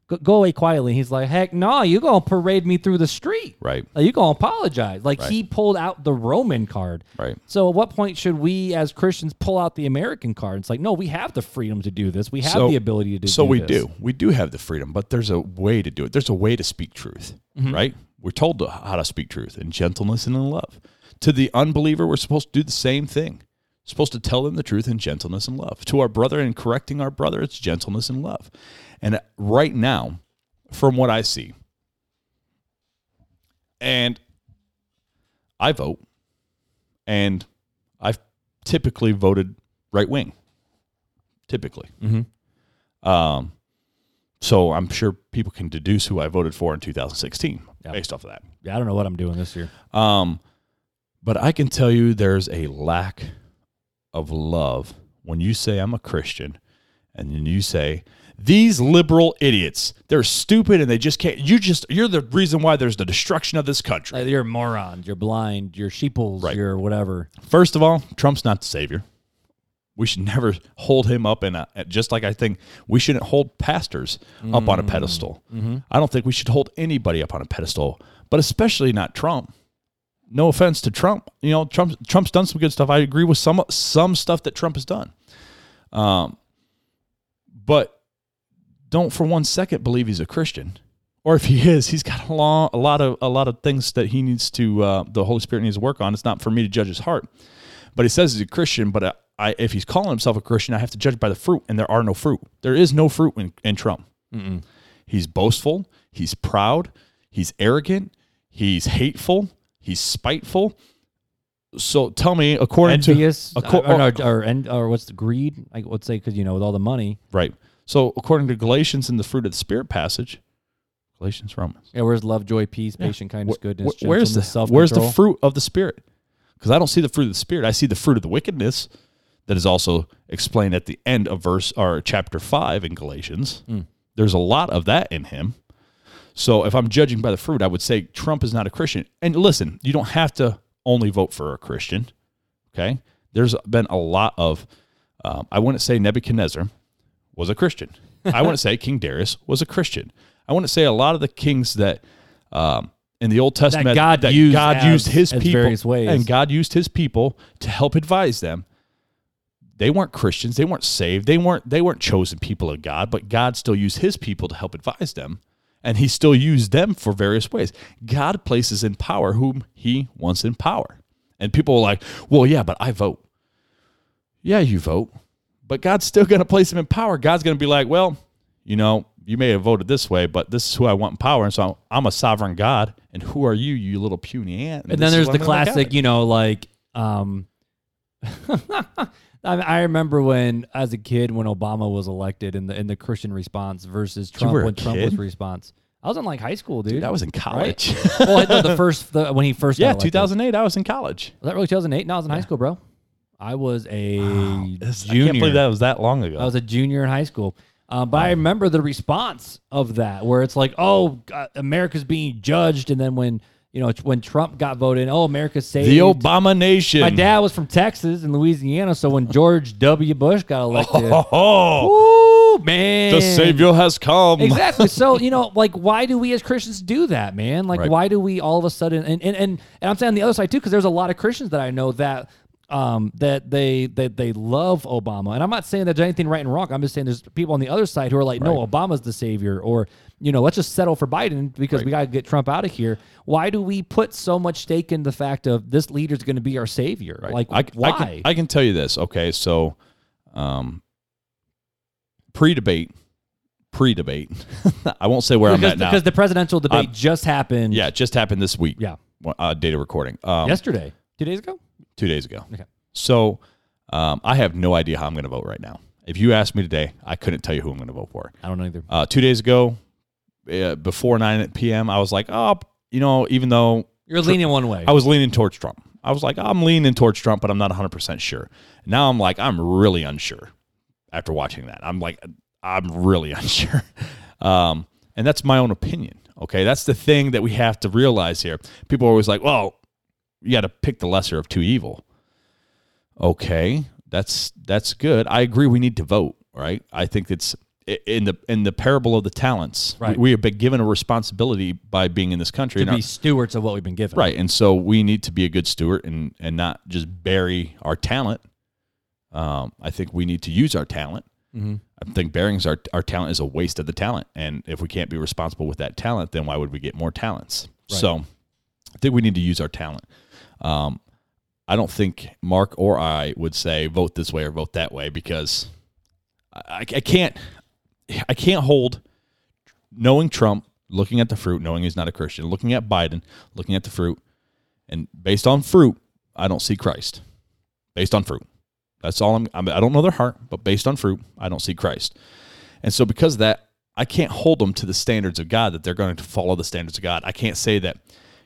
go, go away quietly." He's like, "Heck, no! You gonna parade me through the street? Right. Like, you gonna apologize?" Like he pulled out the Roman card. Right. So at what point should we, as Christians, pull out the American card? It's like, no, we have the freedom to do this. We have So- the ability to do. This. So we this. do. We do have the freedom, but there's a way to do it. There's a way to speak truth, Mm-hmm. right? We're told to, how to speak truth in gentleness and in love. To the unbeliever, we're supposed to do the same thing. Supposed to tell them the truth in gentleness and love. To our brother and correcting our brother, it's gentleness and love. And right now, from what I see, and I vote, and I've typically voted right wing. Typically. Um, so I'm sure people can deduce who I voted for in 2016 Yep. based off of that. Yeah, I don't know what I'm doing this year. Um, but I can tell you there's a lack of love when you say I'm a Christian and then you say these liberal idiots, they're stupid and they just can't you just you're the reason why there's the destruction of this country. Like, you're morons. You're blind. You're sheeples. Right. You're whatever. First of all, Trump's not the savior. We should never hold him up in a just like I think we shouldn't hold pastors up on a pedestal. I don't think we should hold anybody up on a pedestal, but especially not Trump. No offense to Trump, you know Trump Trump's done some good stuff. I agree with some some stuff that Trump has done, um, but don't for one second believe he's a Christian. Or if he is, he's got a, long, a lot of a lot of things that he needs to uh, the Holy Spirit needs to work on. It's not for me to judge his heart, but he says he's a Christian. But I, I, if he's calling himself a Christian, I have to judge by the fruit, and there are no fruit. There is no fruit in, in Trump. He's boastful. He's proud. He's arrogant. He's hateful. He's spiteful. So tell me, according Envious. to acco- or, or, or, or what's the greed? I would say because you know with all the money. right. So according to Galatians in the fruit of the spirit passage, Galatians Romans. Yeah, where's love, joy, peace, patience, kindness, Wh- goodness, wh- where's the self where's the fruit of the spirit? Because I don't see the fruit of the spirit. I see the fruit of the wickedness that is also explained at the end of verse or chapter five in Galatians. There's a lot of that in him. So if I'm judging by the fruit, I would say Trump is not a Christian. And listen, you don't have to only vote for a Christian. Okay, there's been a lot of. Um, I wouldn't say Nebuchadnezzar was a Christian. I wouldn't say King Darius was a Christian. I wouldn't say a lot of the kings that um, in the Old Testament God used God as- used his people and God used his people to help advise them. They weren't Christians. They weren't saved. They weren't they weren't chosen people of God, but God still used his people to help advise them. And he still used them for various ways. God places in power whom he wants in power. And people are like, well, yeah, but I vote. Yeah, you vote. But God's still going to place him in power. God's going to be like, well, you know, you may have voted this way, but this is who I want in power. And so I'm a sovereign God. And who are you, you little puny ant? And this then there's the I'm classic, you know, like um [LAUGHS] I, I remember when, as a kid, when Obama was elected in the in the Christian response versus Trump when Trump was response. I was in like high school, dude. Dude, I was in college. [LAUGHS] well, no, the first the, when he first yeah, 2008, I was in college. Was that really 2008? No, I was in high school, bro. I was a This- junior. I can't believe that was that long ago. I was a junior in high school. Uh, but I remember the response of that, where it's like, "Oh, God, America's being judged," and then when you know when Trump got voted, in, "Oh, America's saved." the Obama Nation. My dad was from Texas and Louisiana, so when George [LAUGHS] W. Bush got elected, Oh, Woo, man, the Savior has come. Exactly. So [LAUGHS] you know, like, why do we as Christians do that, man? Like, Right. why do we all of a sudden? And and and, and I'm saying on the other side too, because there's a lot of Christians that I know that. Um, that they that they love Obama, and I'm not saying that there's anything right and wrong. I'm just saying there's people on the other side who are like, no, Obama's the savior, or you know, let's just settle for Biden because we got to get Trump out of here. Why do we put so much stake in the fact of this leader is going to be our savior? Like, I, why? I can, I can tell you this. Okay, so um, pre-debate, pre-debate. [LAUGHS] I won't say where I'm because, at now. because the presidential debate I'm- just happened. yeah, it just happened this week. yeah, uh, data recording. Um, yesterday, two days ago. two days ago. Okay. So um, I have no idea how I'm going to vote right now. If you asked me today, I couldn't tell you who I'm going to vote for. I don't know either. Uh, two days ago, uh, before 9 p.m., I was like, oh, you know, even though You're leaning one way. I was leaning towards Trump. I was like, I'm leaning towards Trump, but I'm not 100% sure. Now I'm like, I'm really unsure after watching that. I'm like, I'm really [LAUGHS] unsure. Um, and that's my own opinion. Okay. That's the thing that we have to realize here. People are always like, well, you got to pick the lesser of two evil. Okay, that's that's good. I agree. We need to vote, right? I think it's in the in the parable of the talents. Right. We, we have been given a responsibility by being in this country. To and our- be stewards of what we've been given. Right. And so we need to be a good steward and, and not just bury our talent. Um, I think we need to use our talent. Mm-hmm. I think burying our, our talent is a waste of the talent. And if we can't be responsible with that talent, then why would we get more talents? So I think we need to use our talent. Um, I don't think Mark or I would say vote this way or vote that way because I, I can't I can't hold knowing Trump, looking at the fruit, knowing he's not a Christian, looking at Biden, looking at the fruit, and based on fruit, I don't see Christ. Based on fruit, that's all I'm. I, I don't know their heart, but based on fruit, I don't see Christ. And so, because of that, I can't hold them to the standards of God that they're going to follow the standards of God. I can't say that,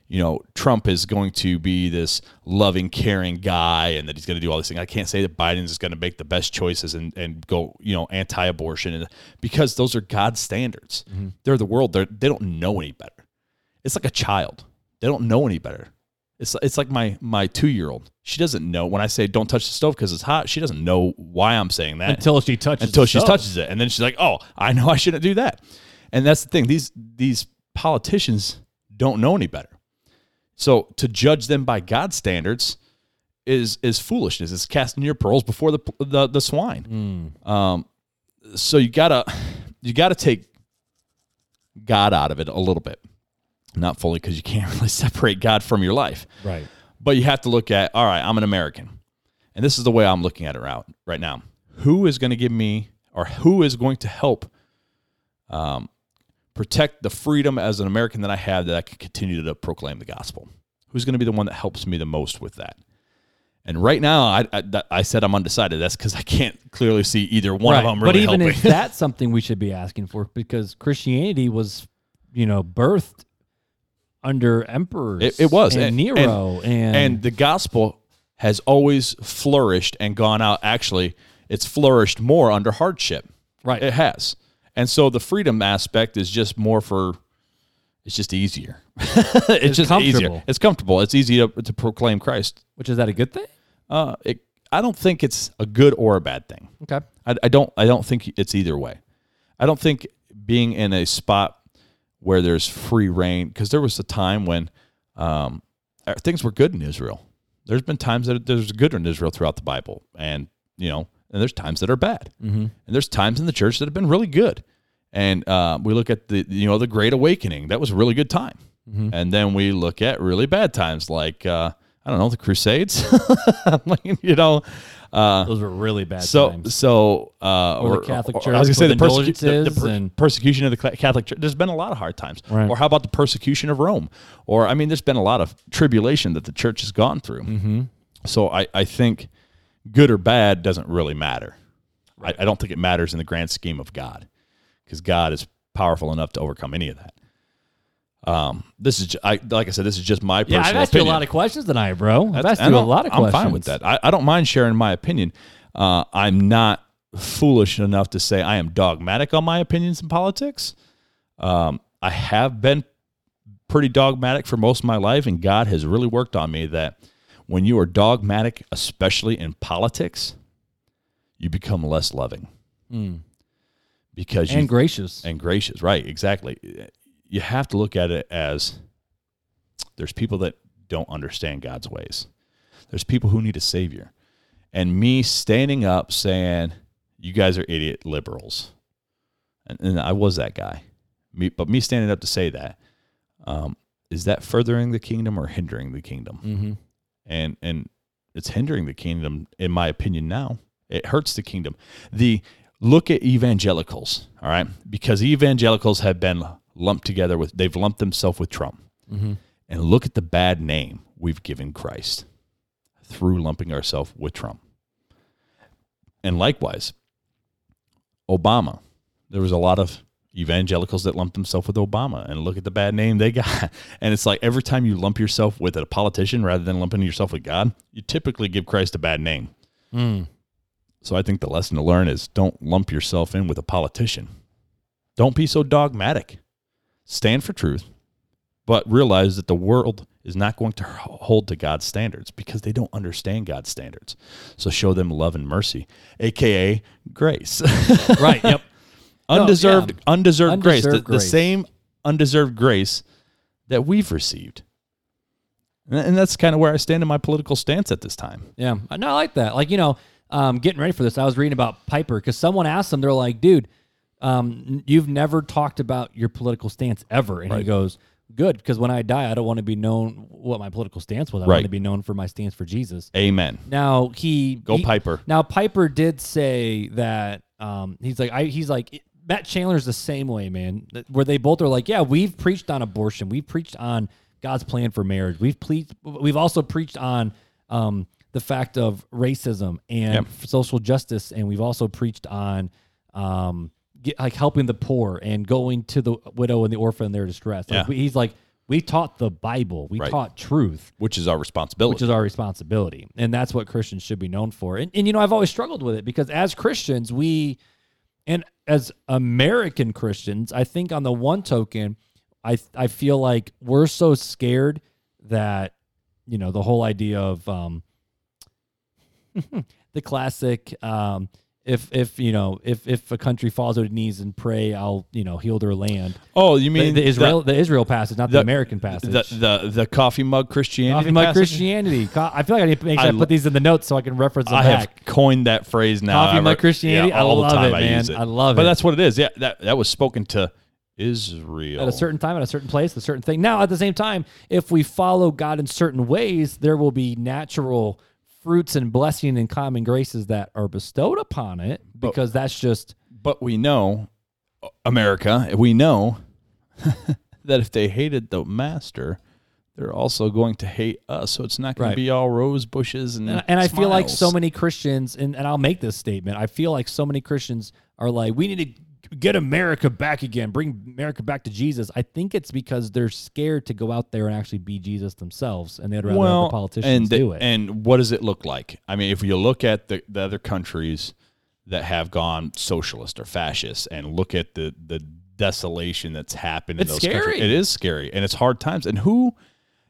you know, Trump is going to be this loving, caring guy and that he's going to do all these things. I can't say that Biden is going to make the best choices and, and go, you know, anti abortion and because those are God's standards. Mm-hmm. They're the world. They're, they don't know any better. It's like a child. They don't know any better. It's, it's like my my two year old. She doesn't know when I say don't touch the stove because it's hot. She doesn't know why I'm saying that Until she touches until she stove. touches it, and then she's like, "Oh, I know I shouldn't do that." And that's the thing; these these politicians don't know any better. So to judge them by God's standards is is foolishness. It's casting your pearls before the the, the swine. Um, so you gotta you gotta take God out of it a little bit, not fully because you can't [LAUGHS] really separate God from your life. Right. But you have to look at, all right, I'm an American. And this is the way I'm looking at it right, right now. Who is going to give me, or who is going to help um, protect the freedom as an American that I have that I can continue to proclaim the gospel? Who's going to be the one that helps me the most with that? And right now, I, I, I said I'm undecided. That's because I can't clearly see either one of them really but even helping. if [LAUGHS] that's something we should be asking for, because Christianity was, you know, birthed under emperors. It- it was. and, And- Nero and, and the gospel has always flourished and gone out. Actually, it's flourished more under hardship. Right. It has. And so the freedom aspect is just more for, it's just easier. [LAUGHS] it's, just easier. comfortable. It's comfortable. It's easy to, to proclaim Christ. which is that a good thing? Uh, it, I don't think it's a good or a bad thing. Okay. I, I don't. I don't think it's either way. I don't think being in a spot where there's free reign because there was a time when um, uh, things were good in Israel. There's been times that there's good in Israel throughout the Bible, and you know, and there's times that are bad, mm-hmm. and there's times in the church that have been really good. And uh, we look at the you know the Great Awakening. That was a really good time. And then we look at really bad times like uh, I don't know the Crusades. [LAUGHS] Like, you know, uh, Those were really bad so times. so uh, Or the Catholic Church. I was gonna say the, persecu- the, the per- and- persecution of the Catholic Church. There's been a lot of hard times. Right. Or how about the persecution of Rome? Or I mean, there's been a lot of tribulation that the church has gone through. Mm-hmm. So I I think good or bad doesn't really matter. I, I don't think it matters in the grand scheme of God because God is powerful enough to overcome any of that. Um, this is I like I said, this is just my yeah, personal I've asked opinion. you a lot of questions tonight, bro. I've That's- asked you a lot of I'm questions. fine with that. I, I don't mind sharing my opinion. Uh, I'm not foolish enough to say I am dogmatic on my opinions in politics. Um, I have been pretty dogmatic for most of my life, and God has really worked on me that when you are dogmatic, especially in politics, you become less loving because you And gracious. and gracious. Right, exactly. You have to look at it as there's people that don't understand God's ways. There's people who need a savior. And me standing up saying, you guys are idiot liberals. And, and I was that guy. Me, but me standing up to say that, um, is that furthering the kingdom or hindering the kingdom? mm-hmm. And and it's hindering the kingdom in my opinion now. It hurts the kingdom. The look at evangelicals all right? Because evangelicals have been lumped together with they've lumped themselves with trump. Mm-hmm. and look at the bad name we've given christ through lumping ourselves with trump. And likewise obama. There was a lot of evangelicals that lumped themselves with Obama and look at the bad name they got. [LAUGHS] And it's like every time you lump yourself with a politician rather than lumping yourself with God, you typically give Christ a bad name. Mm. So I think the lesson to learn is don't lump yourself in with a politician. Don't be so dogmatic. Stand for truth, but realize that the world is not going to hold to God's standards because they don't understand God's standards. So show them love and mercy, aka grace. [LAUGHS] right. Yep. Undeserved yeah. undeserved, grace, the, the same undeserved grace that we've received. And and that's kind of where I stand in my political stance at this time. Yeah, no, I like that. Like you know, um, getting ready for this, I was reading about Piper because someone asked him, they're like, "Dude, um, you've never talked about your political stance ever," and he goes, "Good, because when I die, I don't want to be known what my political stance was. I Right. want to be known for my stance for Jesus." Amen. Now he Go he- Piper. Now Piper did say that um, he's like I he's like Matt Chandler's the same way, man. Where they both are like, yeah, we've preached on abortion, we've preached on God's plan for marriage, we've preached, we've also preached on um, the fact of racism and Yep. social justice, and we've also preached on um, get, like helping the poor and going to the widow and the orphan in their distress. Like, Yeah. we- he's like, we taught the Bible, we Right. taught truth Which is our responsibility. which is our responsibility and that's what christians should be known for and, and you know i've always struggled with it because as christians we and as american christians i think on the one token i i feel like we're so scared that you know the whole idea of um [LAUGHS] the classic um if if you know if if a country falls on its knees and pray i'll you know heal their land oh, you mean the israel the, israel passage not the, american passage The, the the coffee mug Christianity. Coffee mug passage? Christianity. Co- I feel like I need to make sure I, I put these in the notes so I can reference them I back. have coined that phrase now. Coffee I mug Christianity? Yeah, I all the love time it, I man. use it. I love it. But that's what it is. Yeah, that that was spoken to Israel At a certain time, at a certain place, a certain thing. Now, at the same time, if we follow God in certain ways, there will be natural fruits and blessing and common graces that are bestowed upon it because that's just But we know, uh, America, we know [LAUGHS] that if they hated the master, they're also going to hate us. So it's not going Right. to be all rose bushes and and, and I feel like so many Christians, and, and I'll make this statement. I feel like so many Christians are like, we need to get America back again, bring America back to Jesus. I think it's because they're scared to go out there and actually be Jesus themselves, and they'd rather have the politicians and the- do it. And what does it look like? I mean, if you look at the, the other countries that have gone socialist or fascist, and look at the the desolation that's happened It's in those countries, scary. it is scary and it's hard times. And who,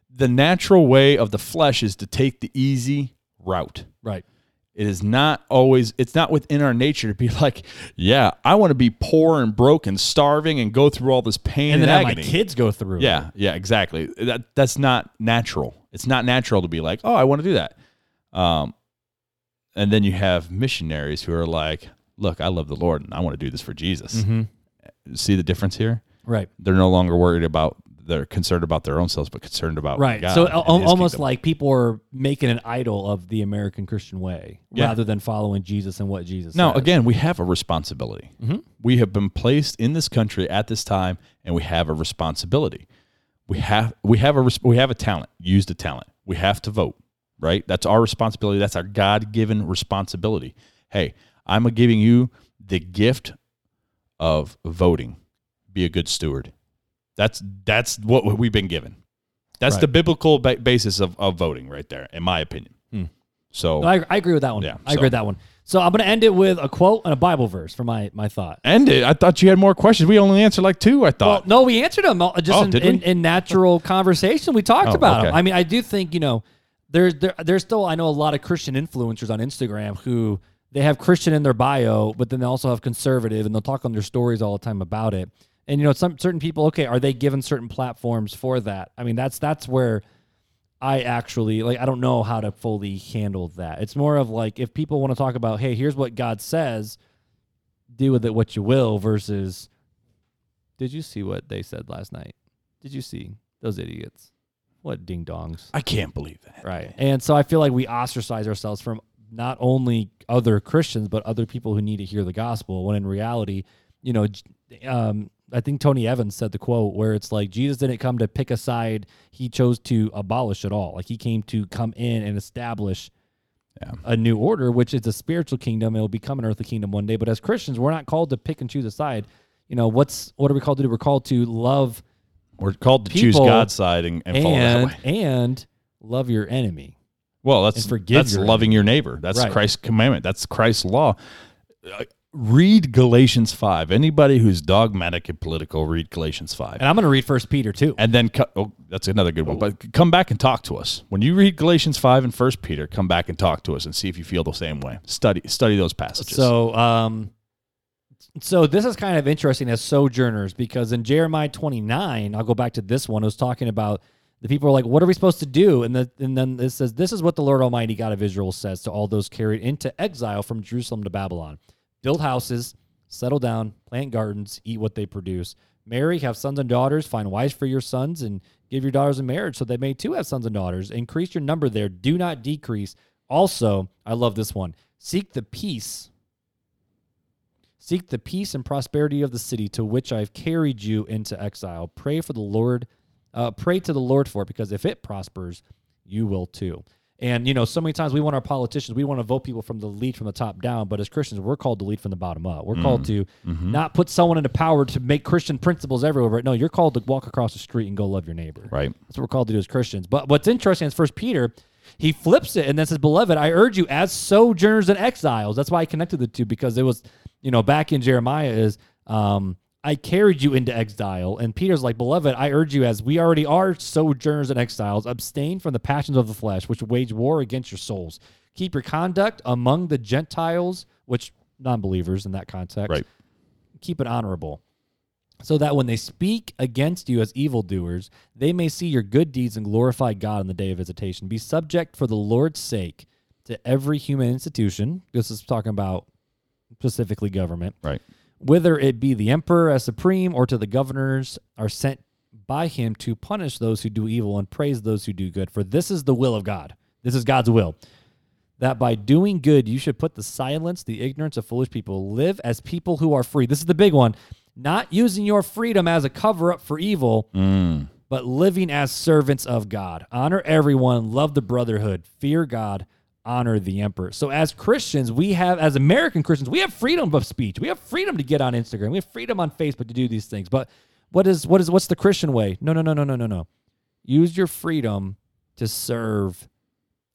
the natural way of the flesh is to take the easy route. right. It is not always, it's not within our nature to be [LAUGHS] like, yeah, I want to be poor and broke and starving and go through all this pain And and, then have agony. my kids go through. it. Yeah, yeah, exactly. That that's not natural. It's not natural to be like, oh, I want to do that. Um, and then you have missionaries who are like, look, I love the Lord and I want to do this for Jesus. Mhm. See the difference here? Right. They're no longer worried about they're concerned about their own selves, but concerned about Right. God so and al- His almost kingdom. like people are making an idol of the American Christian way Yeah. rather than following Jesus and what Jesus Now, says. again, we have a responsibility. Mhm. We have been placed in this country at this time, and we have a responsibility. We have we have a we have a talent. Use the talent. We have to vote. Right. That's our responsibility. That's our God given responsibility. Hey, I'm giving you the gift of voting. Be a good steward. That's that's what we've been given. That's Right. the biblical ba- basis of, of voting, right there, in my opinion. Hmm. So No, I, I agree with that one. Yeah, I agree with that one. So I'm going to end it with a quote and a Bible verse for my my thought. end it. I thought you had more questions. We only answered like two. I Well, thought. no, we answered them all- just Oh, in, in, in natural [LAUGHS] conversation. We talked Oh, about them. I mean, I do think you know, there's there, there's still I know a lot of Christian influencers on Instagram who they have Christian in their bio, but then they also have conservative, and they'll talk on their stories all the time about it. And you know, some certain people, okay, are they given certain platforms for that? I mean, that's that's where I actually like I don't know how to fully handle that. It's more of like if people want to talk about, hey, here's what God says, do with it what you will versus did you see what they said last night? Did you see those idiots? What ding dongs. I can't believe that. Right. And so I feel like we ostracize ourselves from not only other Christians, but other people who need to hear the gospel. When in reality, you know, um, I think Tony Evans said the quote where it's like Jesus didn't come to pick a side; he chose to abolish it all. Like he came to come in and establish Yeah. a new order, which is a spiritual kingdom. It'll become an earthly kingdom one day. But as Christians, we're not called to pick and choose a side. You know, what's what are we called to do? We're called to love We're called to choose God's side and, and follow that and way. and love your enemy. Well, that's that's your loving your neighbor. That's Right. Christ's commandment. That's Christ's law. Read Galatians 5. Anybody who's dogmatic and political, read Galatians 5. And I'm going to read First Peter too. And then, oh, that's another good one. But come back and talk to us when you read Galatians five and First Peter. Come back and talk to us and see if you feel the same way. Study study those passages. So, um, so this is kind of interesting as sojourners because in Jeremiah 29, I'll go back to this one. It was talking about the people are like, "What are we supposed to do?" And the, and then it says, "This is what the Lord Almighty God of Israel says to all those carried into exile from Jerusalem to Babylon: Build houses, settle down, plant gardens, eat what they produce." Marry, have sons and daughters, find wives for your sons, and give your daughters in marriage so they may too have sons and daughters. Increase your number there, do not decrease. Also, I love this one seek the peace. Seek the peace and prosperity of the city to which I've carried you into exile. Pray for the Lord, uh, pray to the Lord for it, because if it prospers, you will too. And you know, so many times we want our politicians, we want to vote people from the lead from the top down, but as Christians, we're called to lead from the bottom up. We're called to not put someone into power to make Christian principles everywhere. No, you're called to walk across the street and go love your neighbor. right. That's what we're called to do as Christians. But what's interesting is First Peter, he flips it and then says, "Beloved, I urge you as sojourners and exiles." That's why I connected the two because it was, you know, back in Jeremiah is, um, I carried you into exile, and Peter's like, "Beloved, I urge you as we already are sojourners and exiles, abstain from the passions of the flesh, which wage war against your souls. Keep your conduct among the Gentiles, which non-believers in that context, Right. keep it honorable." so that when they speak against you as evildoers, they may see your good deeds and glorify God in the day of visitation. Be subject for the Lord's sake to every human institution. This is talking about specifically government, Right. Whether it be the emperor as supreme or to the governors are sent by him to punish those who do evil and praise those who do good. For this is the will of God. This is God's will. That by doing good, you should put the silence, the ignorance of foolish people. Live as people who are free. This is the big one. Not using your freedom as a cover up for evil, mm. but living as servants of God. Honor everyone, love the brotherhood, fear God, honor the emperor. So as Christians, we have as American Christians, we have freedom of speech. We have freedom to get on Instagram. We have freedom on Facebook to do these things. But what is what is what's the Christian way? No, no, no, no, no, no, no. Use your freedom to serve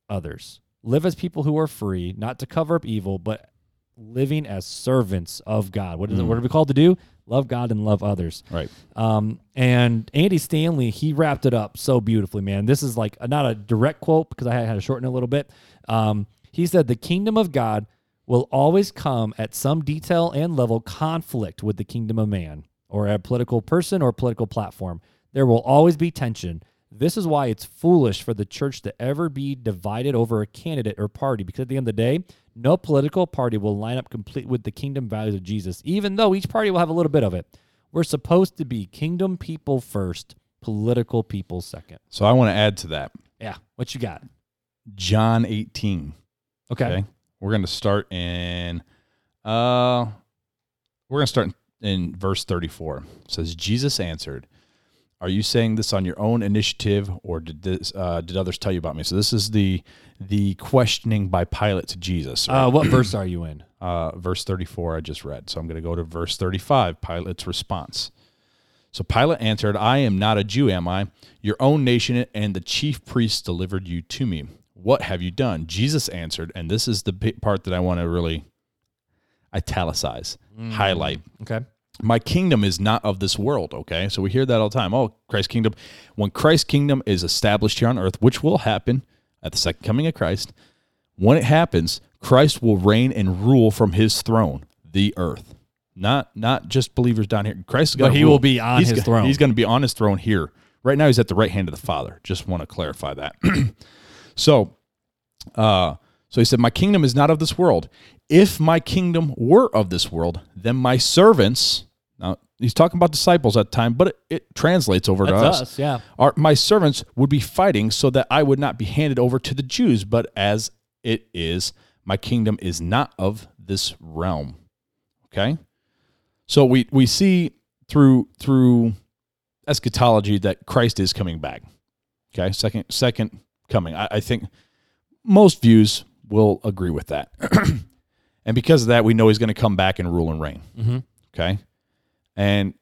others. Live as people who are free, not to cover up evil, but living as servants of God. What is it? What are we called to do? Love God and love others. Right. Um, and Andy Stanley, he wrapped it up so beautifully, man. This is like not a direct quote because I had to shorten it a little bit. Um, he said, The kingdom of God will always come at some detail and level conflict with the kingdom of man or a political person or political platform. There will always be tension. This is why it's foolish for the church to ever be divided over a candidate or party because at the end of the day, no political party will line up complete with the kingdom values of Jesus, even though each party will have a little bit of it. We're supposed to be kingdom people first, political people second. So I want to add to that. Yeah. What you got? John 18. Okay. Okay. We're going to start in uh we're going to start in, in verse 34. It says Jesus answered, "Are you saying this on your own initiative or did this uh did others tell you about me?" So this is the the questioning by Pilate to Jesus. right? Uh, what verse are you in? [CLEARS THROAT] uh, verse 34 I just read. So I'm going to go to verse 35, Pilate's response. So Pilate answered, I am not a Jew, am I? Your own nation and the chief priests delivered you to me. What have you done? Jesus answered, and this is the part that I want to really italicize, highlight. Okay. My kingdom is not of this world, okay? So we hear that all the time. Oh, Christ's kingdom. When Christ's kingdom is established here on earth, which will happen at the second coming of Christ, when it happens, Christ will reign and rule from his throne, the earth. Not not just believers down here. Christ is But going he will be on he's his throne. He's going to be on his throne here. Right now he's at the right hand of the Father. Just want to clarify that. [CLEARS THROAT] so uh, so he said, My kingdom is not of this world. If my kingdom were of this world, then my servants, now he's talking about disciples at the time, but it, it translates over to us. us, yeah. Our, my servants would be fighting so that I would not be handed over to the Jews, but as it is, my kingdom is not of this realm. Okay? So we, we see through through eschatology that Christ is coming back. Okay, second second coming. I, I think most views will agree with that, [CLEARS THROAT] and because of that, we know he's going to come back and rule and reign. Mhm. Okay, and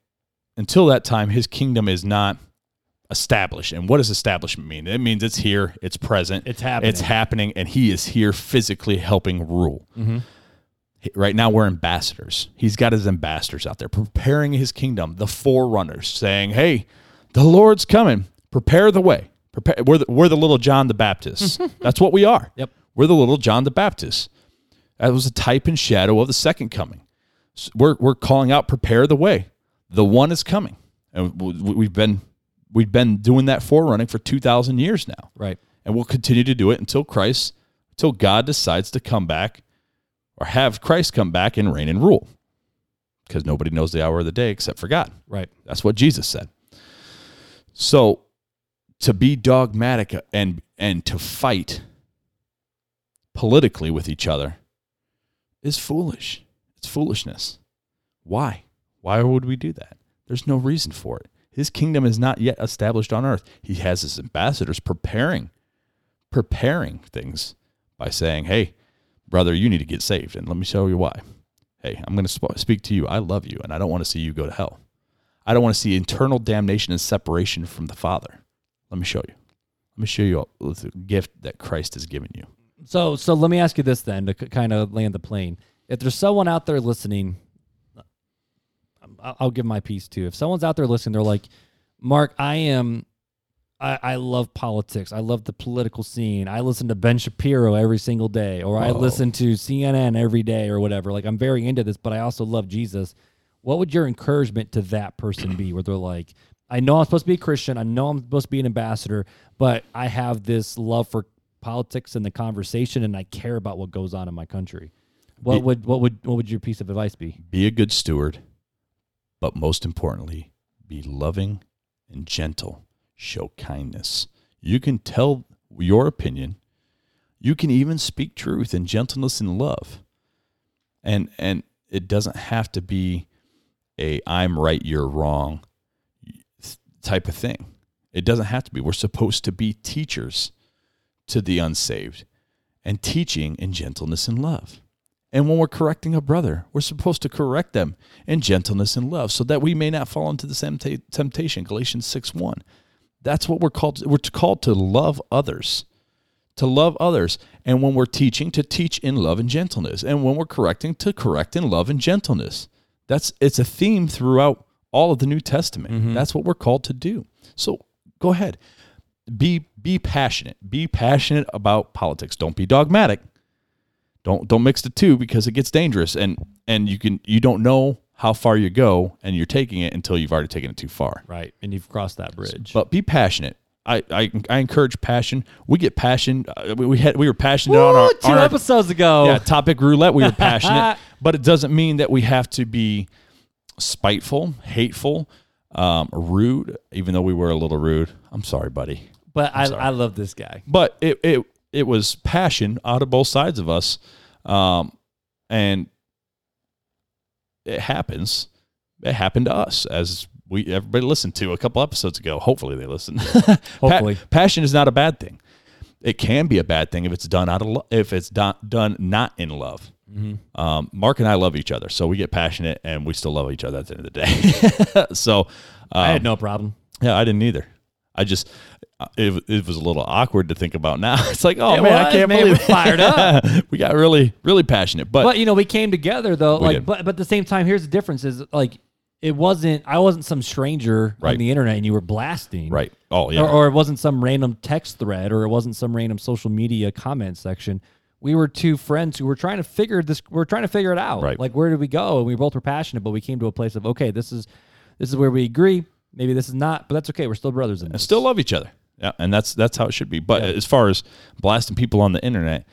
until that time, his kingdom is not established. And what does establishment mean? It means it's here, it's present, It's happening. it's happening, and he is here physically helping rule. Mm-hmm. Right now, we're ambassadors. He's got his ambassadors out there preparing his kingdom, the forerunners, saying, Hey, the Lord's coming. Prepare the way. Prepare. We're, the, we're the little John the Baptist. [LAUGHS] That's what we are. Yep. We're the little John the Baptist. That was a type and shadow of the second coming. We're, we're calling out, prepare the way. The one is coming. And we've been, we've been doing that forerunning for 2,000 years now Right. and we'll continue to do it until Christ, until God decides to come back or have Christ come back and reign and rule. Because nobody knows the hour of the day except for God. Right. That's what Jesus said. So to be dogmatic and and to fight politically with each other is foolish. It's foolishness. Why? Why would we do that? There's no reason for it. His kingdom is not yet established on earth. He has his ambassadors preparing preparing things by saying, "Hey, brother, you need to get saved, and let me show you why." Hey, I'm going to sp- speak to you. I love you, and I don't want to see you go to hell. I don't want to see eternal damnation and separation from the Father. Let me show you. Let me show you the gift that Christ has given you. So, so let me ask you this then to kind of land the plane. If there's someone out there listening, I'll I'll give my piece too. If someone's out there listening, they're like, Mark, I am, I, I love politics. I love the political scene. I listen to Ben Shapiro every single day, or I listen to CNN every day, or whatever. Like, I'm very into this, but I also love Jesus. What would your encouragement to that person be where they're like, I know I'm supposed to be a Christian. I know I'm supposed to be an ambassador, but I have this love for politics and the conversation, and I care about what goes on in my country. What Be- would what would what would your piece of advice be? Be a good steward, but most importantly, be loving and gentle. Show kindness. You can tell your opinion. You can even speak truth in gentleness and love. And and it doesn't have to be a I'm right, you're wrong type of thing. It doesn't have to be. We're supposed to be teachers to the unsaved and teaching in gentleness and love. And when we're correcting a brother, we're supposed to correct them in gentleness and love so that we may not fall into the same ta- temptation. Galatians 6 1. That's what we're called. To, we're called to love others, to love others. And when we're teaching, to teach in love and gentleness. And when we're correcting, to correct in love and gentleness. That's it's a theme throughout all of the New Testament. Mm-hmm. That's what we're called to do. So go ahead. Be be passionate. Be passionate about politics. Don't be dogmatic don't don't mix the two because it gets dangerous and and you can you don't know how far you go and you're taking it until you've already taken it too far Right, and you've crossed that bridge. but be passionate I, I, I encourage passion. We get passion. Uh, we, we had we were passionate on our, two on our episodes ago. yeah topic roulette. We were [LAUGHS] passionate, but it doesn't mean that we have to be spiteful, hateful, um, rude. Even though we were a little rude, I'm sorry, buddy. but I, sorry. I love this guy. but it it it was passion out of both sides of us, um, and it happens. It happened to us as we everybody listened to a couple episodes ago. Hopefully they listened. [LAUGHS] Pa- Hopefully. passion is not a bad thing. It can be a bad thing if it's done out of lo- if it's done done not in love. Mm-hmm. Um, Mark and I love each other, so we get passionate and we still love each other at the end of the day. [LAUGHS] so um, I had no problem. yeah, I didn't either. I just it, it was a little awkward to think about now. [LAUGHS] It's like, oh It man, I can't man, believe we fired up. [LAUGHS] we got really really passionate, but, But you know, we came together though. Like, did. but but at the same time, here's the difference: is like it wasn't. I wasn't some stranger Right. on the internet, and you were blasting, right. Oh yeah. Or, or it wasn't some random text thread, or it wasn't some random social media comment section. We were two friends who were trying to figure this. We are trying to figure it out. Right. Like, where did we go? And we both were passionate, but we came to a place of okay, this is this is where we agree. Maybe this is not, but that's okay. We're still brothers in and this. still love each other. Yeah, and that's that's how it should be. But as far as blasting people on the internet,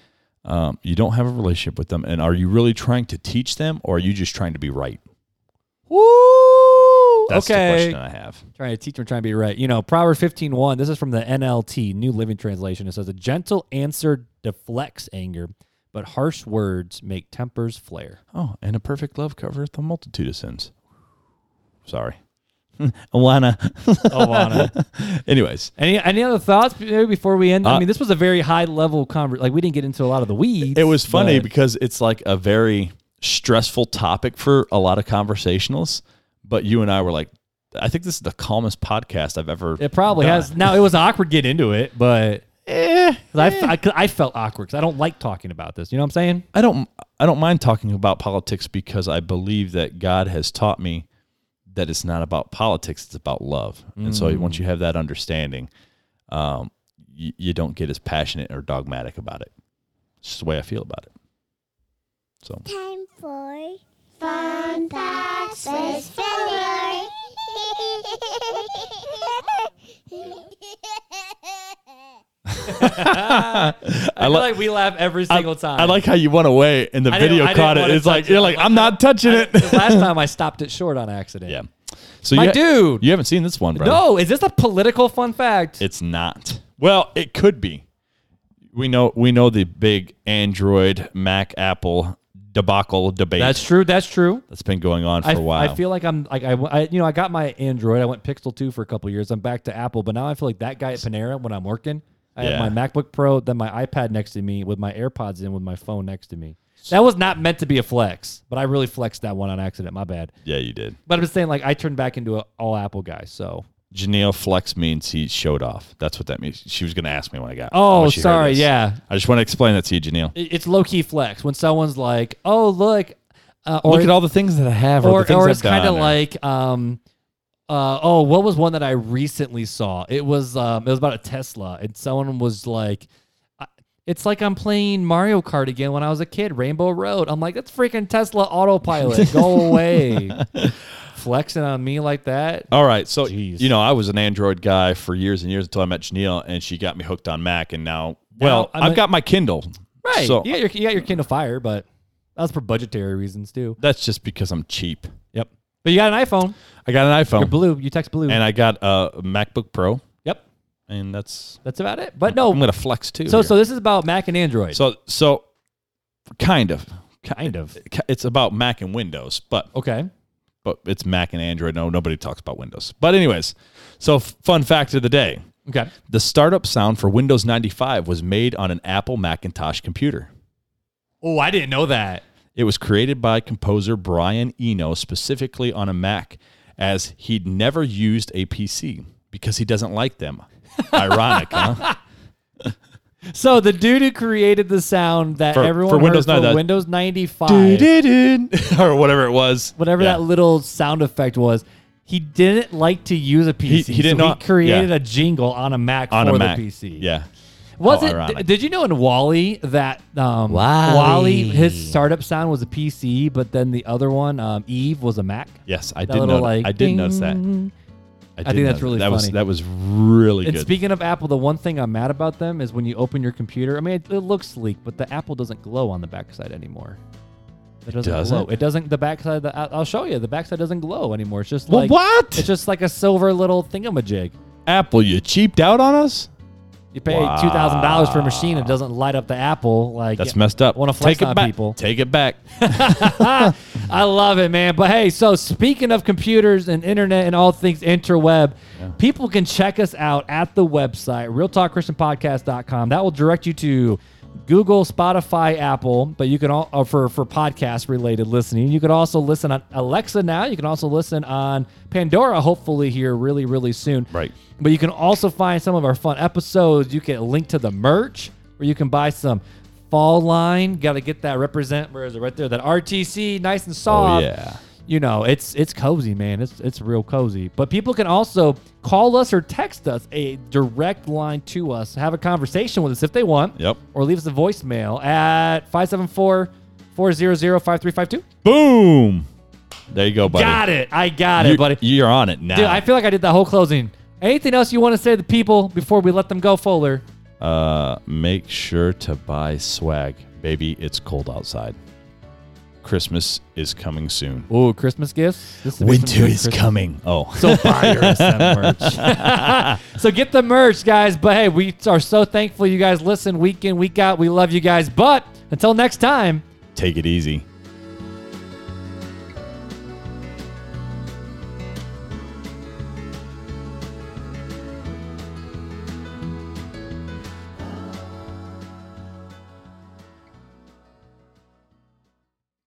um, you don't have a relationship with them, and are you really trying to teach them, or are you just trying to be right? Woo! That's the okay. question I have. trying to teach them, trying to be right. You know, Proverbs 15.1, this is from the NLT, New Living Translation. It says, A gentle answer deflects anger, but harsh words make tempers flare. Oh, and a perfect love covereth a multitude of sins. Sorry, [LAUGHS] Alana. Alana. [LAUGHS] Anyways, any any other thoughts maybe before we end? I Uh, mean, this was a very high level conversation. Like, we didn't get into a lot of the weeds. It was funny but- because it's like a very stressful topic for a lot of conversationalists. But you and I were like, I think this is the calmest podcast I've ever. It probably done. has. Now, it was awkward getting into it, but Eh, I, f- I, I felt awkward because I don't like talking about this. You know what I'm saying? I don't I don't mind talking about politics because I believe that God has taught me that it's not about politics, it's about love. And so once you have that understanding, um, you, you don't get as passionate or dogmatic about it. It's just the way I feel about it. So Time for fun facts with Filler. [LAUGHS] [LAUGHS] I, feel li- like we laugh every single time. I like how you went away and the I didn't- video I caught it. wanna It's like touch you're like I'm not touching I- it. 'cause last time I [LAUGHS] stopped it short on accident. yeah. So My you, dude. you haven't seen this one, bro? No, is this a political fun fact? It's not. Well, it could be. We know we know the big Android Mac Apple debacle debate that's true. That's true. that's been going on for I, a while. I feel like I'm like I, I you know I got my Android. I went Pixel two for a couple years. I'm back to Apple, but now I feel like that guy at Panera when I'm working. I Yeah. have my MacBook Pro, then my iPad next to me with my AirPods in, with my phone next to me. That was not meant to be a flex, but I really flexed that one on accident. My bad. yeah, you did. But I'm just saying, like I turned back into an all Apple guy. So Janelle flex means he showed off. That's what that means. She was going to ask me when I got. oh, sorry, yeah, I just want to explain that to you, Janelle. It's low key flex when someone's like, oh look, uh, or Look at all the things that I have, or, or, or it's kind of like um uh oh what was one that i recently saw? It was um it was about a tesla and someone was like it's like i'm playing mario kart again when i was a kid rainbow road. I'm like that's freaking tesla autopilot. [LAUGHS] Go away. Flexing on me like that? All right, so Jeez. you know, I was an Android guy for years and years until I met Janelle, and she got me hooked on Mac, and now, well, I'm I've a- got my Kindle, right So you, got your, you got your kindle fire but that was for budgetary reasons too. That's just because I'm cheap. But you got an iphone I got an iPhone. you're blue you text blue and I got a MacBook Pro, yep and that's that's about it but no I'm gonna flex too. so here. so this is about mac and android so so kind of, kind of it's about Mac and Windows, but okay but it's Mac and Android. No, nobody talks about Windows. But anyways, so fun fact of the day: okay the startup sound for Windows 95 was made on an Apple Macintosh computer. Oh, I didn't know that. It was created by composer Brian Eno specifically on a Mac, as he'd never used a PC because he doesn't like them. [LAUGHS] Ironic, huh? So the dude who created the sound that For- everyone for heard Windows for 9, that- Windows 95, [LAUGHS] or whatever it was. whatever Yeah. that little sound effect was, he didn't like to use a PC. he didn't so know- he created yeah. a jingle on a Mac on for a the Mac. PC. Yeah. Was How it? ironic. d- Did you know in Wall-E that um, Wall-E. Wally his startup sound was a PC, but then the other one, um, Eve, was a Mac. Yes, I That did little know. like I did notice that. ding. I, think did that's notice really that was funny. that was really And good. speaking of Apple, the one thing I'm mad about them is when you open your computer. I mean, it, it looks sleek, but the Apple doesn't glow on the backside anymore. It doesn't, doesn't? glow. It doesn't. The backside. The, I'll I'll show you. The backside doesn't glow anymore. It's just well, like what? It's just like a silver little thingamajig. Apple, you cheaped out on us? You pay two thousand dollars for a machine. It doesn't light up the Apple. Like That's messed up. Wanna flex Take it on back. people. Take it back. [LAUGHS] I love it, man. But hey, so speaking of computers and internet and all things interweb, people can check us out at the website, realtalkchristianpodcast.com. That will direct you to Google, Spotify, Apple, but you can all uh, for for podcast related listening. You can also listen on Alexa now. You can also listen on Pandora hopefully here really really soon. Right. But you can also find some of our fun episodes. You can link to the merch where you can buy some fall line. Got to get that represent. Where is it? Right there. That RTC, nice and soft. Oh, yeah. You know, it's it's cozy, man. It's it's real cozy. But people can also call us or text us a direct line to us. Have a conversation with us if they want. Yep. Or leave us a voicemail at 574 400 5352. Boom. There you go, buddy. Got it. I got You're, it, buddy. You're on it now. Dude, I feel like I did that whole closing. Anything else you want to say to the people before we let them go, Fuller? uh, make sure to buy swag, baby. It's cold outside. Christmas is coming soon. Ooh, Christmas gifts. Would be Christmas- coming. Oh, So buy your merch. [LAUGHS] so get the merch, guys. But hey, we are so thankful you guys listen week in, week out. We love you guys. But until next time. take it easy.